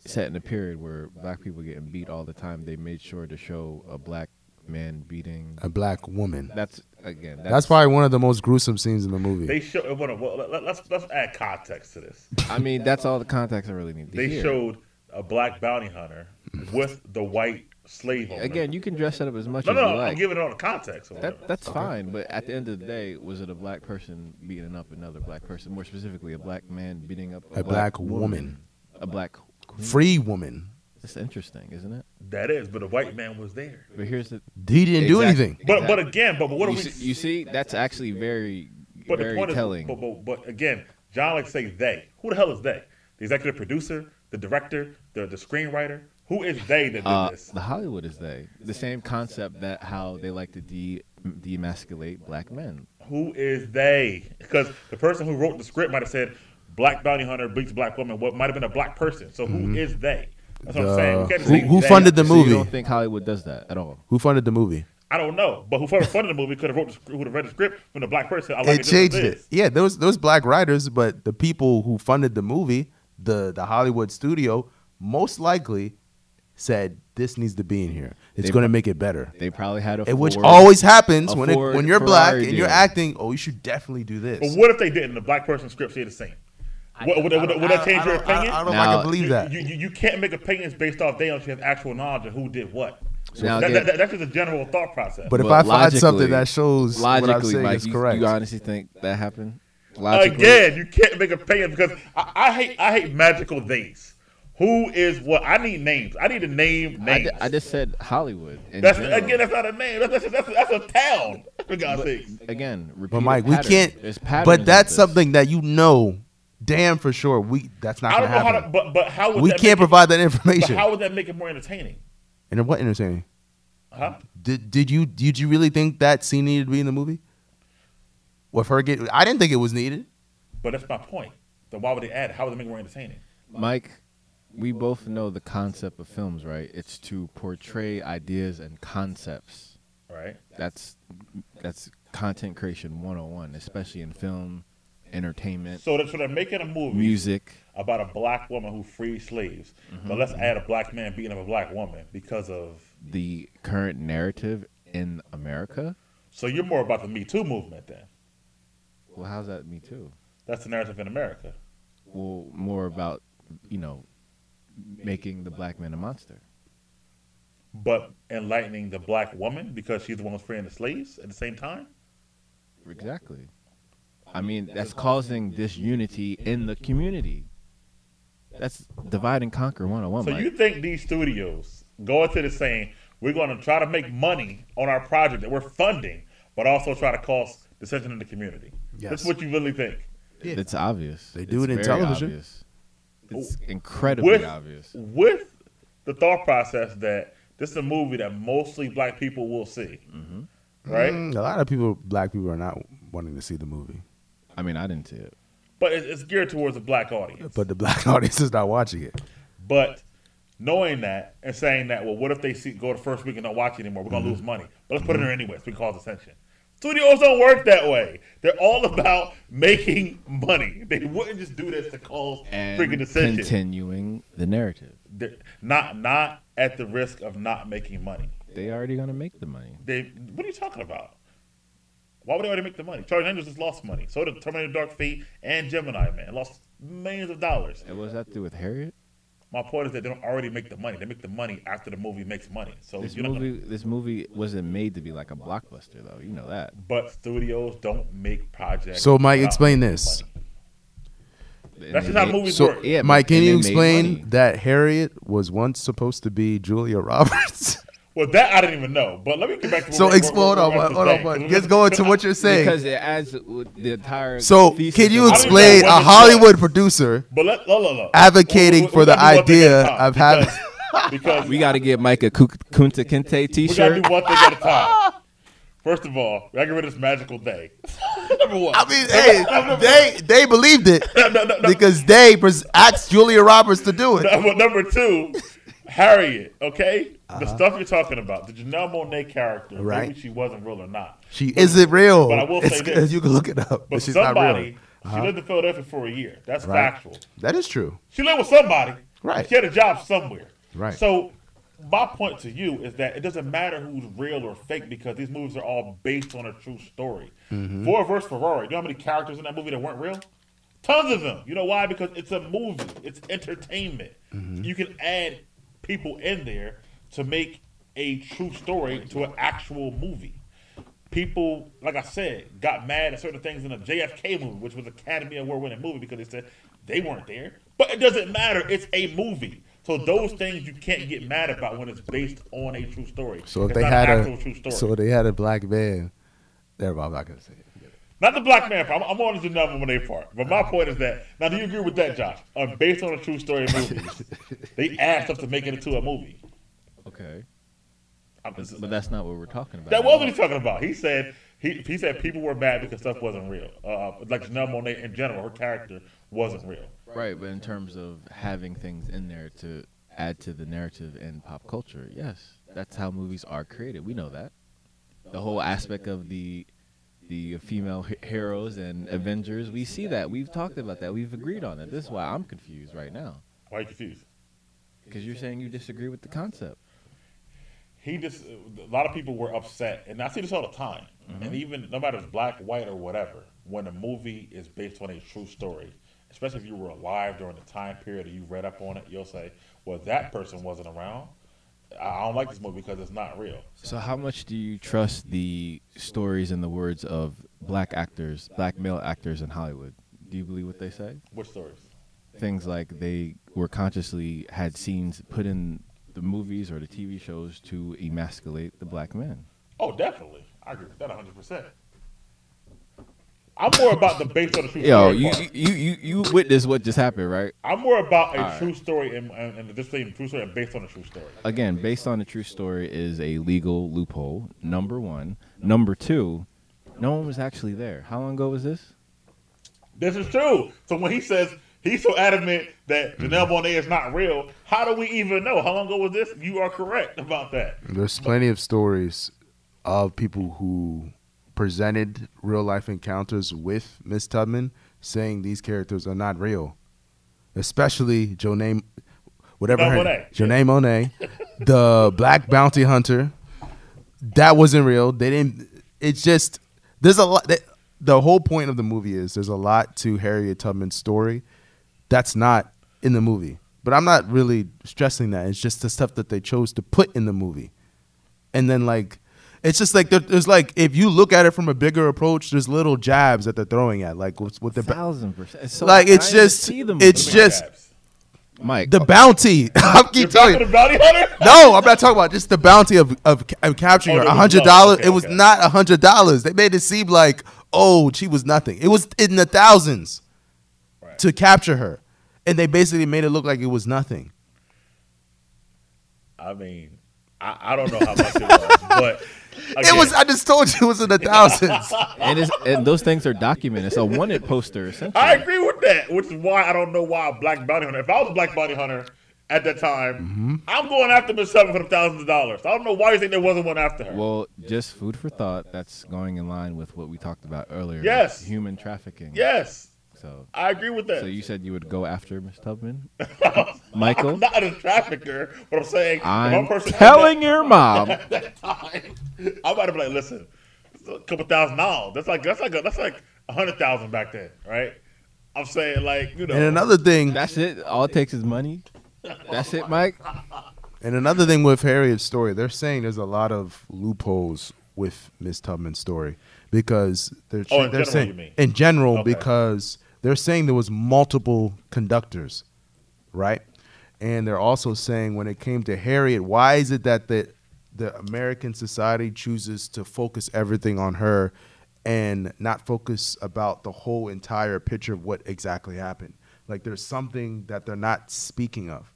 set in a period where black people getting beat all the time, they made sure to show a black man beating. A black woman. That's again. That's, That's probably one of the most gruesome scenes in the movie. They show. Well, well, let- let's let's add context to this. <laughs> I mean, that's all the context I really need to They hear. showed a black bounty hunter with the white slave owner. Again, you can dress that up as much no, as no, you no, I'm giving it all the context. That whatever. that's fine, but at the end of the day, was it a black person beating up another black person? More specifically, a black man beating up a, A black woman. A black queen. Free woman. That's interesting, isn't it? that is, but the white man was there. But here's the. He didn't do anything. But but again, but, but what are You we? see, you see, that's actually very, but the point telling. is, but, but but again, John likes to say they. Who the hell is they? The executive producer, the director, the the screenwriter. Who is they that did Uh, this? the Hollywood is they. The same concept that how they like to de demasculate black men. Who is they? Because the person who wrote the script might have said black bounty hunter beats black woman. What might have been a black person. So who is they? That's what I'm saying. We Who- who funded the So movie? You don't think Hollywood does that at all? Who funded the movie? I don't know, but who funded the movie could have wrote the, who would have read the script from the black person. I like it changed as it. is. Yeah, there was those black writers, but the people who funded the movie, the the Hollywood studio, most likely said this needs to be in here. It's going to make it better. They probably had a And which always happens when it, when you're black Ferrari and you're acting. Oh, you should definitely do this. But what if they didn't? The black person script stayed the same. What, would, would, would that change your I don't- I don't know Now- I can believe that. You, you, you can't make opinions based off they unless you have actual knowledge of who did what. Now That- again- that- that's just a general thought process. But if But I find something that shows what I'm Logically, saying Mike, is you, correct, you honestly think that happened? Logically, Again, you can't make opinions because I, I hate I hate magical days. Who is what? I need names. I need to name I, names. di- I just said Hollywood. that's general. again. That's not a name. That's that's, that's, that's a town. For God's sakes. again. but repeated Mike, we can't. But that's something that you know, damn for sure. We that's not I going don't to know how happen. to. But but how would we that can't make provide that It, but information. how would that make it more entertaining? and what entertaining? Huh? Did did you did you really think that scene needed to be in the movie? With her get, I didn't think it was needed. But that's my point. Then why would they add? it? How would they make it more entertaining? Mike, we both know the concept of films, right? It's to portray ideas and concepts. Right. That's that's content creation 101, especially in film, entertainment, So that, so they're making a movie music. about a black woman who freed slaves, Mm-hmm. but let's add a black man beating up a black woman because of. The current narrative in America. So you're more about the Me Too movement then. Well, how's that me too? That's the narrative in America. Well, more about you know making the black man a monster. But enlightening the black woman because she's the one who's freeing the slaves at the same time. Exactly. I mean, that's causing disunity in the community. That's divide and conquer 101. So Mike. you think these studios go into this saying we're going to try to make money on our project that we're funding, but also try to cause dissension in the community? Yes. That's what you really think. Yeah. It's obvious. They do It's it in television. obvious. It's incredibly With obvious. with the thought process that this is a movie that mostly black people will see, right? Mm, a lot of people, black people, are not wanting to see the movie, I mean, I didn't see it. But it's geared towards a black audience. but the black <laughs> audience is not watching it. But knowing that and saying that, well, what if they see, go the first week and don't watch it anymore? We're gonna Mm-hmm. lose money. But let's put it in there anyway, so we can cause attention. Studios don't work that way. They're all about making money. They wouldn't just do this to cause And freaking attention. continuing the narrative. They're not not at the risk of not making money. They already gonna make the money. They what are you talking about? Why would they already make the money? Charlie Angels just lost money. So did Terminator Dark Fate and Gemini Man. Lost millions of dollars. And what does that to do with Harriet? My point is that they don't already make the money. They make the money after the movie makes money. So This you're not gonna- movie, this movie wasn't made to be like a blockbuster, though. You know that. but studios don't make projects. So, Mike, without explain this. money. And That's they just how made- movies So, work. Yeah, Mike, can you explain that Harriet was once supposed to be Julia Roberts? <laughs> Well, that I didn't even know. But let me get back to so, what, explode on, what, hold on, hold on. Let's go into what you're saying. because it adds the entire. So, can you of- I don't even explain a Hollywood producer But let, look, look, look. advocating We- we- for the gotta do one thing at a idea time of having? because, <laughs> because We got to get Mike a Kunta Kinte t-shirt. we gotta T-shirt. do one thing at a time. First of all, we gotta get rid of this magical day. <laughs> Number one. I mean, hey, <laughs> they they believed it no, no, no, no. because they pres- asked Julia Roberts to do it. Number, number two, Harriet, okay? The stuff you're talking about, the Janelle Monae character, Right. maybe she wasn't real or not. She isn't real. But I will say It's- this. You can look it up, But but she's not somebody, real. she lived in Philadelphia for a year. That's Right. factual. That is true. She lived with somebody. Right. She had a job somewhere. Right. So my point to you is that it doesn't matter who's real or fake because these movies are all based on a true story. Mm-hmm. Ford vs. Ferrari. You know how many characters in that movie that weren't real? Tons of them. You know why? Because it's a movie. It's entertainment. Mm-hmm. You can add people in there to make a true story to an actual movie. People, like I said, got mad at certain things in the JFK movie, which was Academy Award winning movie, because they said they weren't there. But it doesn't matter. It's a movie. So those things you can't get mad about when it's based on a true story. So if It's they not had an a true story. so they had a black man. Never mind, I'm not gonna say it. Forget it. Not the black man part. I'm, I'm on the Janelle Monae part. But my point is that now, do you agree with that, Josh? Uh, based on a true story movies, <laughs> they add stuff to make it into a movie. Okay, I'm- but that's not what we're talking about. that was all. what he's talking about. He said he he said people were mad because stuff wasn't real. Uh, like Janelle Monae in general, her character wasn't real. Right, but in terms of having things in there to add to the narrative and pop culture, yes, that's how movies are created. We know that. The whole aspect of the the female heroes and Avengers, we see that. We've talked about that. We've agreed on it. This is why I'm confused right now. Why are you confused? Because you're saying you disagree with the concept. He just a lot of people were upset, and I see this all the time. And mm-hmm. even no matter if black, white, or whatever, when a movie is based on a true story, especially if you were alive during the time period and you read up on it, you'll say, "Well, that person wasn't around. I don't like this movie because it's not real." So how much do you trust the stories and the words of black actors, black male actors in Hollywood? Do you believe what they say? What stories? things like they were consciously had scenes put in the movies or the TV shows to emasculate the black men. Oh, definitely. I agree with that 100. Percent I'm more about the based on the true Yo, story. you you you you witnessed what just happened, right? I'm more about a All right. true story and, and, and this thing, true story, and based on a true story. Again, based on a true story is a legal loophole. Number one. Number two, no one was actually there. How long ago was this? This is true. So when he says he's so adamant that Janelle Monae is not real, how do we even know? How long ago was this? You are correct about that. There's plenty of stories of people who presented real life encounters with Miss Tubman saying these characters are not real. Especially Jonae, whatever Janelle her Monáe. Jonae Monet, the black bounty hunter. That wasn't real. They didn't. It's just there's a lot. That, the whole point of the movie is there's a lot to Harriet Tubman's story that's not in the movie. But I'm not really stressing that. It's just the stuff that they chose to put in the movie. And then like it's just like there, there's like if you look at it from a bigger approach, there's little jabs that they're throwing at like with, with the ba- Thousand percent. So Like, it's just- see the it's just- What do you mean, Mike. the bounty. <laughs> I You're keep telling you. to bounty hunter? No, I'm not talking about just the bounty of of, of capturing Oh, her. A hundred dollars. Okay, it was okay. not a hundred dollars. They made it seem like oh she was nothing. It was in the thousands Right. to capture her, and they basically made it look like it was nothing. I mean, I, I don't know how much it was, but <laughs> <laughs> It was. I just told you it was in the thousands. <laughs> and, it's, and those things are documented. It's a wanted poster. I agree with that, which is why I don't know why a black bounty hunter. If I was a black bounty hunter at that time, Mm-hmm. I'm going after Miss Seven for the thousands of dollars. I don't know why you think there wasn't one after her. Well, just food for thought. That's going in line with what we talked about earlier. Yes. Human trafficking. yes, So, I agree with that. so you said you would go after Miss Tubman, Michael? <laughs> I'm Michael. not a trafficker, but I'm saying I'm one person telling your mom. at <laughs> that time, I might have been like, listen, a couple thousand dollars. That's like that's like a, that's like a hundred thousand back then, right? I'm saying like you know, and another thing, That's it. All it takes is money. That's it, Mike. <laughs> and another thing with Harriet's story, they're saying there's a lot of loopholes with Miss Tubman's story because they're Oh, in they're general, saying you mean? in general Okay. because they're saying there was multiple conductors, right? And they're also saying when it came to Harriet, why is it that the the American society chooses to focus everything on her and not focus about the whole entire picture of what exactly happened? Like there's something that they're not speaking of.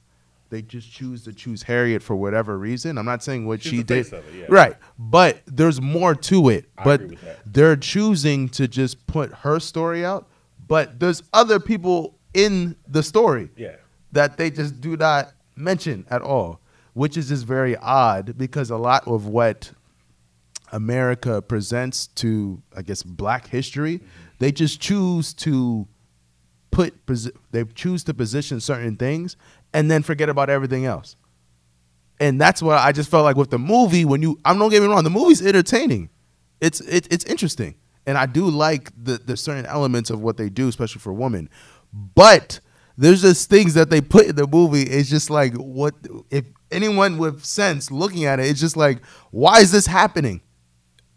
They just choose to choose Harriet for whatever reason. I'm not saying what She's she did. it, yeah. Right. But there's more to it. I but agree with that. they're choosing to just put her story out. But there's other people in the story yeah. that they just do not mention at all. which is just very odd because a lot of what America presents to, I guess, Black history, they just choose to put they choose to position certain things and then forget about everything else. And that's what I just felt like with the movie. When you, I'm not getting me wrong, the movie's entertaining. It's it, it's interesting, and I do like the the certain elements of what they do, especially for women. But there's just things that they put in the movie. It's just like what if anyone with sense looking at it, it's just like, why is this happening?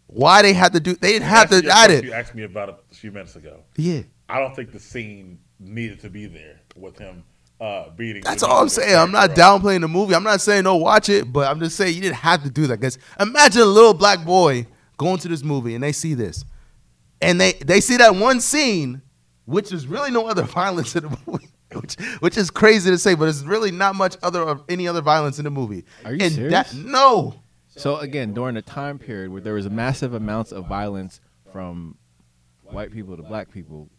Why they had to do? They didn't have to add it. You asked me about it a few minutes ago. Yeah. I don't think the scene needed to be there with him uh, beating. That's all I'm saying. I'm not downplaying the movie. I'm not saying no, watch it, but I'm just saying you didn't have to do that. Because imagine a little black boy going to this movie and they see this, and they they see that one scene, which is really no other <laughs> violence in the movie. Which, which is crazy to say, but it's really not much other of any other violence in the movie. Are you and serious? That, no, So again, during a time period where there was massive amounts of violence from white people to black people,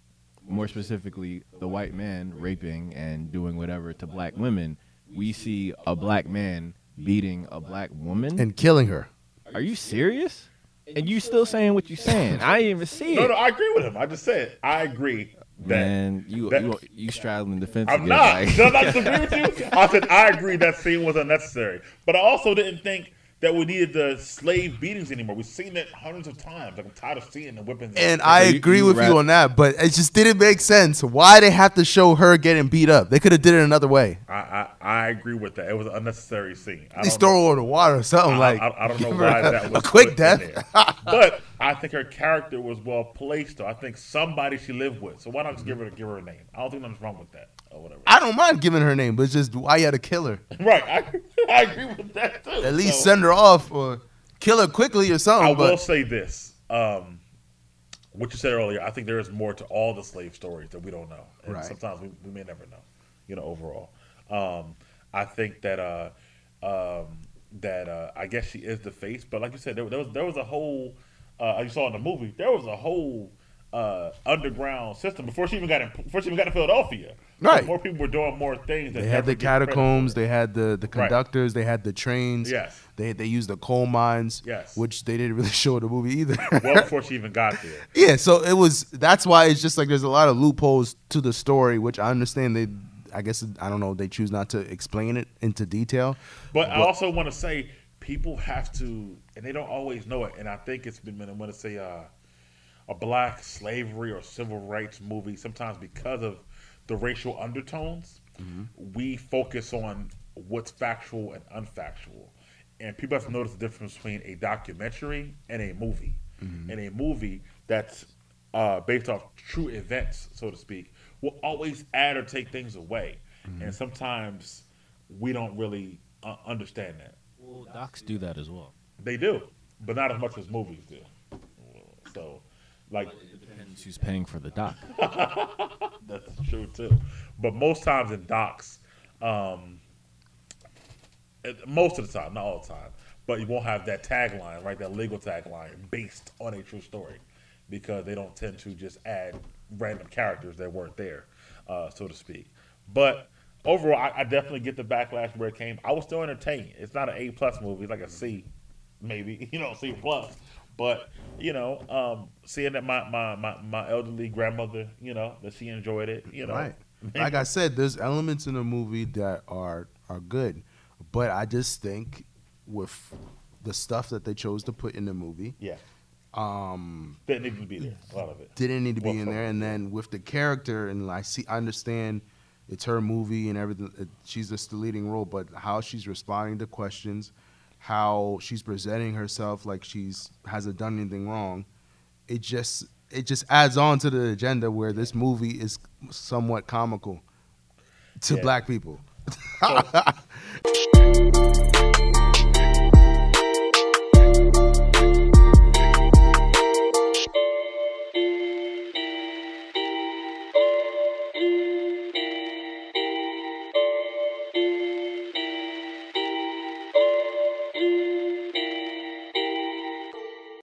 more specifically the white man raping and doing whatever to black women, we see a black man beating a black woman. and killing her. Are you serious? And you still saying what you saying? I didn't even see it. no, no, I agree with him. I just said I agree that. Man, you that- you you straddling the fence. I'm again, not. like- Did I not disagree with you? <laughs> I said I agree that scene was unnecessary, but I also didn't think that we needed the slave beatings anymore. We've seen it hundreds of times. Like, I'm tired of seeing the whippings. And I you- agree you with rap- you on that, but it just didn't make sense. Why they have to show her getting beat up? They could have did it another way. I, I I agree with that. It was an unnecessary scene. I At least throw her in the water or something I, like. I, I don't know give her why a, that <laughs> was a quick death. but I think her character was well placed. Though I think somebody she lived with. So why not just give her give her a name? I don't think nothing's wrong with that or whatever. I don't mind giving her name, but it's just why you had to kill her. <laughs> right. I, I agree with that too. At least So, send her off or kill her quickly or something. I will say this. Um, what you said earlier, I think there is more to all the slave stories that we don't know. And Right. sometimes we, we may never know, you know, overall. Um, I think that uh, um, that uh, I guess she is the face, but like you said, there, there was there was a whole uh, you saw in the movie, there was a whole uh, underground system before she even got in before she even got to Philadelphia. Right. More people were doing more things. they had the catacombs, they had the, the Right. conductors, they had the trains. Yes. They they used the coal mines. Yes. Which they didn't really <laughs> show in the movie either. well before she even got there. <laughs> yeah, so it was that's why it's just like there's a lot of loopholes to the story, which I understand they I guess I don't know, they choose not to explain it into detail. But I also want to say people have to, and they don't always know it. And I think it's been, I want to say, uh, a black slavery or civil rights movie. Sometimes because of the racial undertones, we focus on what's factual and unfactual. And people have to notice the difference between a documentary and a movie. And a movie that's uh, based off true events, so to speak, will always add or take things away. And sometimes we don't really uh, understand that. Well, docs do that as well. They do, but not as much as movies do. So, like, It depends who's paying for the doc. <laughs> that's true too. But most times in docs, um, most of the time, not all the time, but you won't have that tagline, right? That legal tagline based on a true story, because they don't tend to just add random characters that weren't there, uh, so to speak. But overall, I, I definitely get the backlash where it came. I was still entertained. It's not an A plus movie, it's like a C, maybe <laughs> you know, C plus. But you know, um, seeing that my, my, my, my elderly grandmother, you know, that she enjoyed it, you know, Right. Like I said, there's elements in the movie that are are good, but I just think with the stuff that they chose to put in the movie, yeah, um, didn't need to be there. A lot of it. didn't need to be in there. And then with the character, and I see, I understand it's her movie and everything. It, she's just the leading role, but how she's responding to questions, how she's presenting herself like she's hasn't done anything wrong, it just it just adds on to the agenda where this movie is somewhat comical to Yeah. black people. <laughs>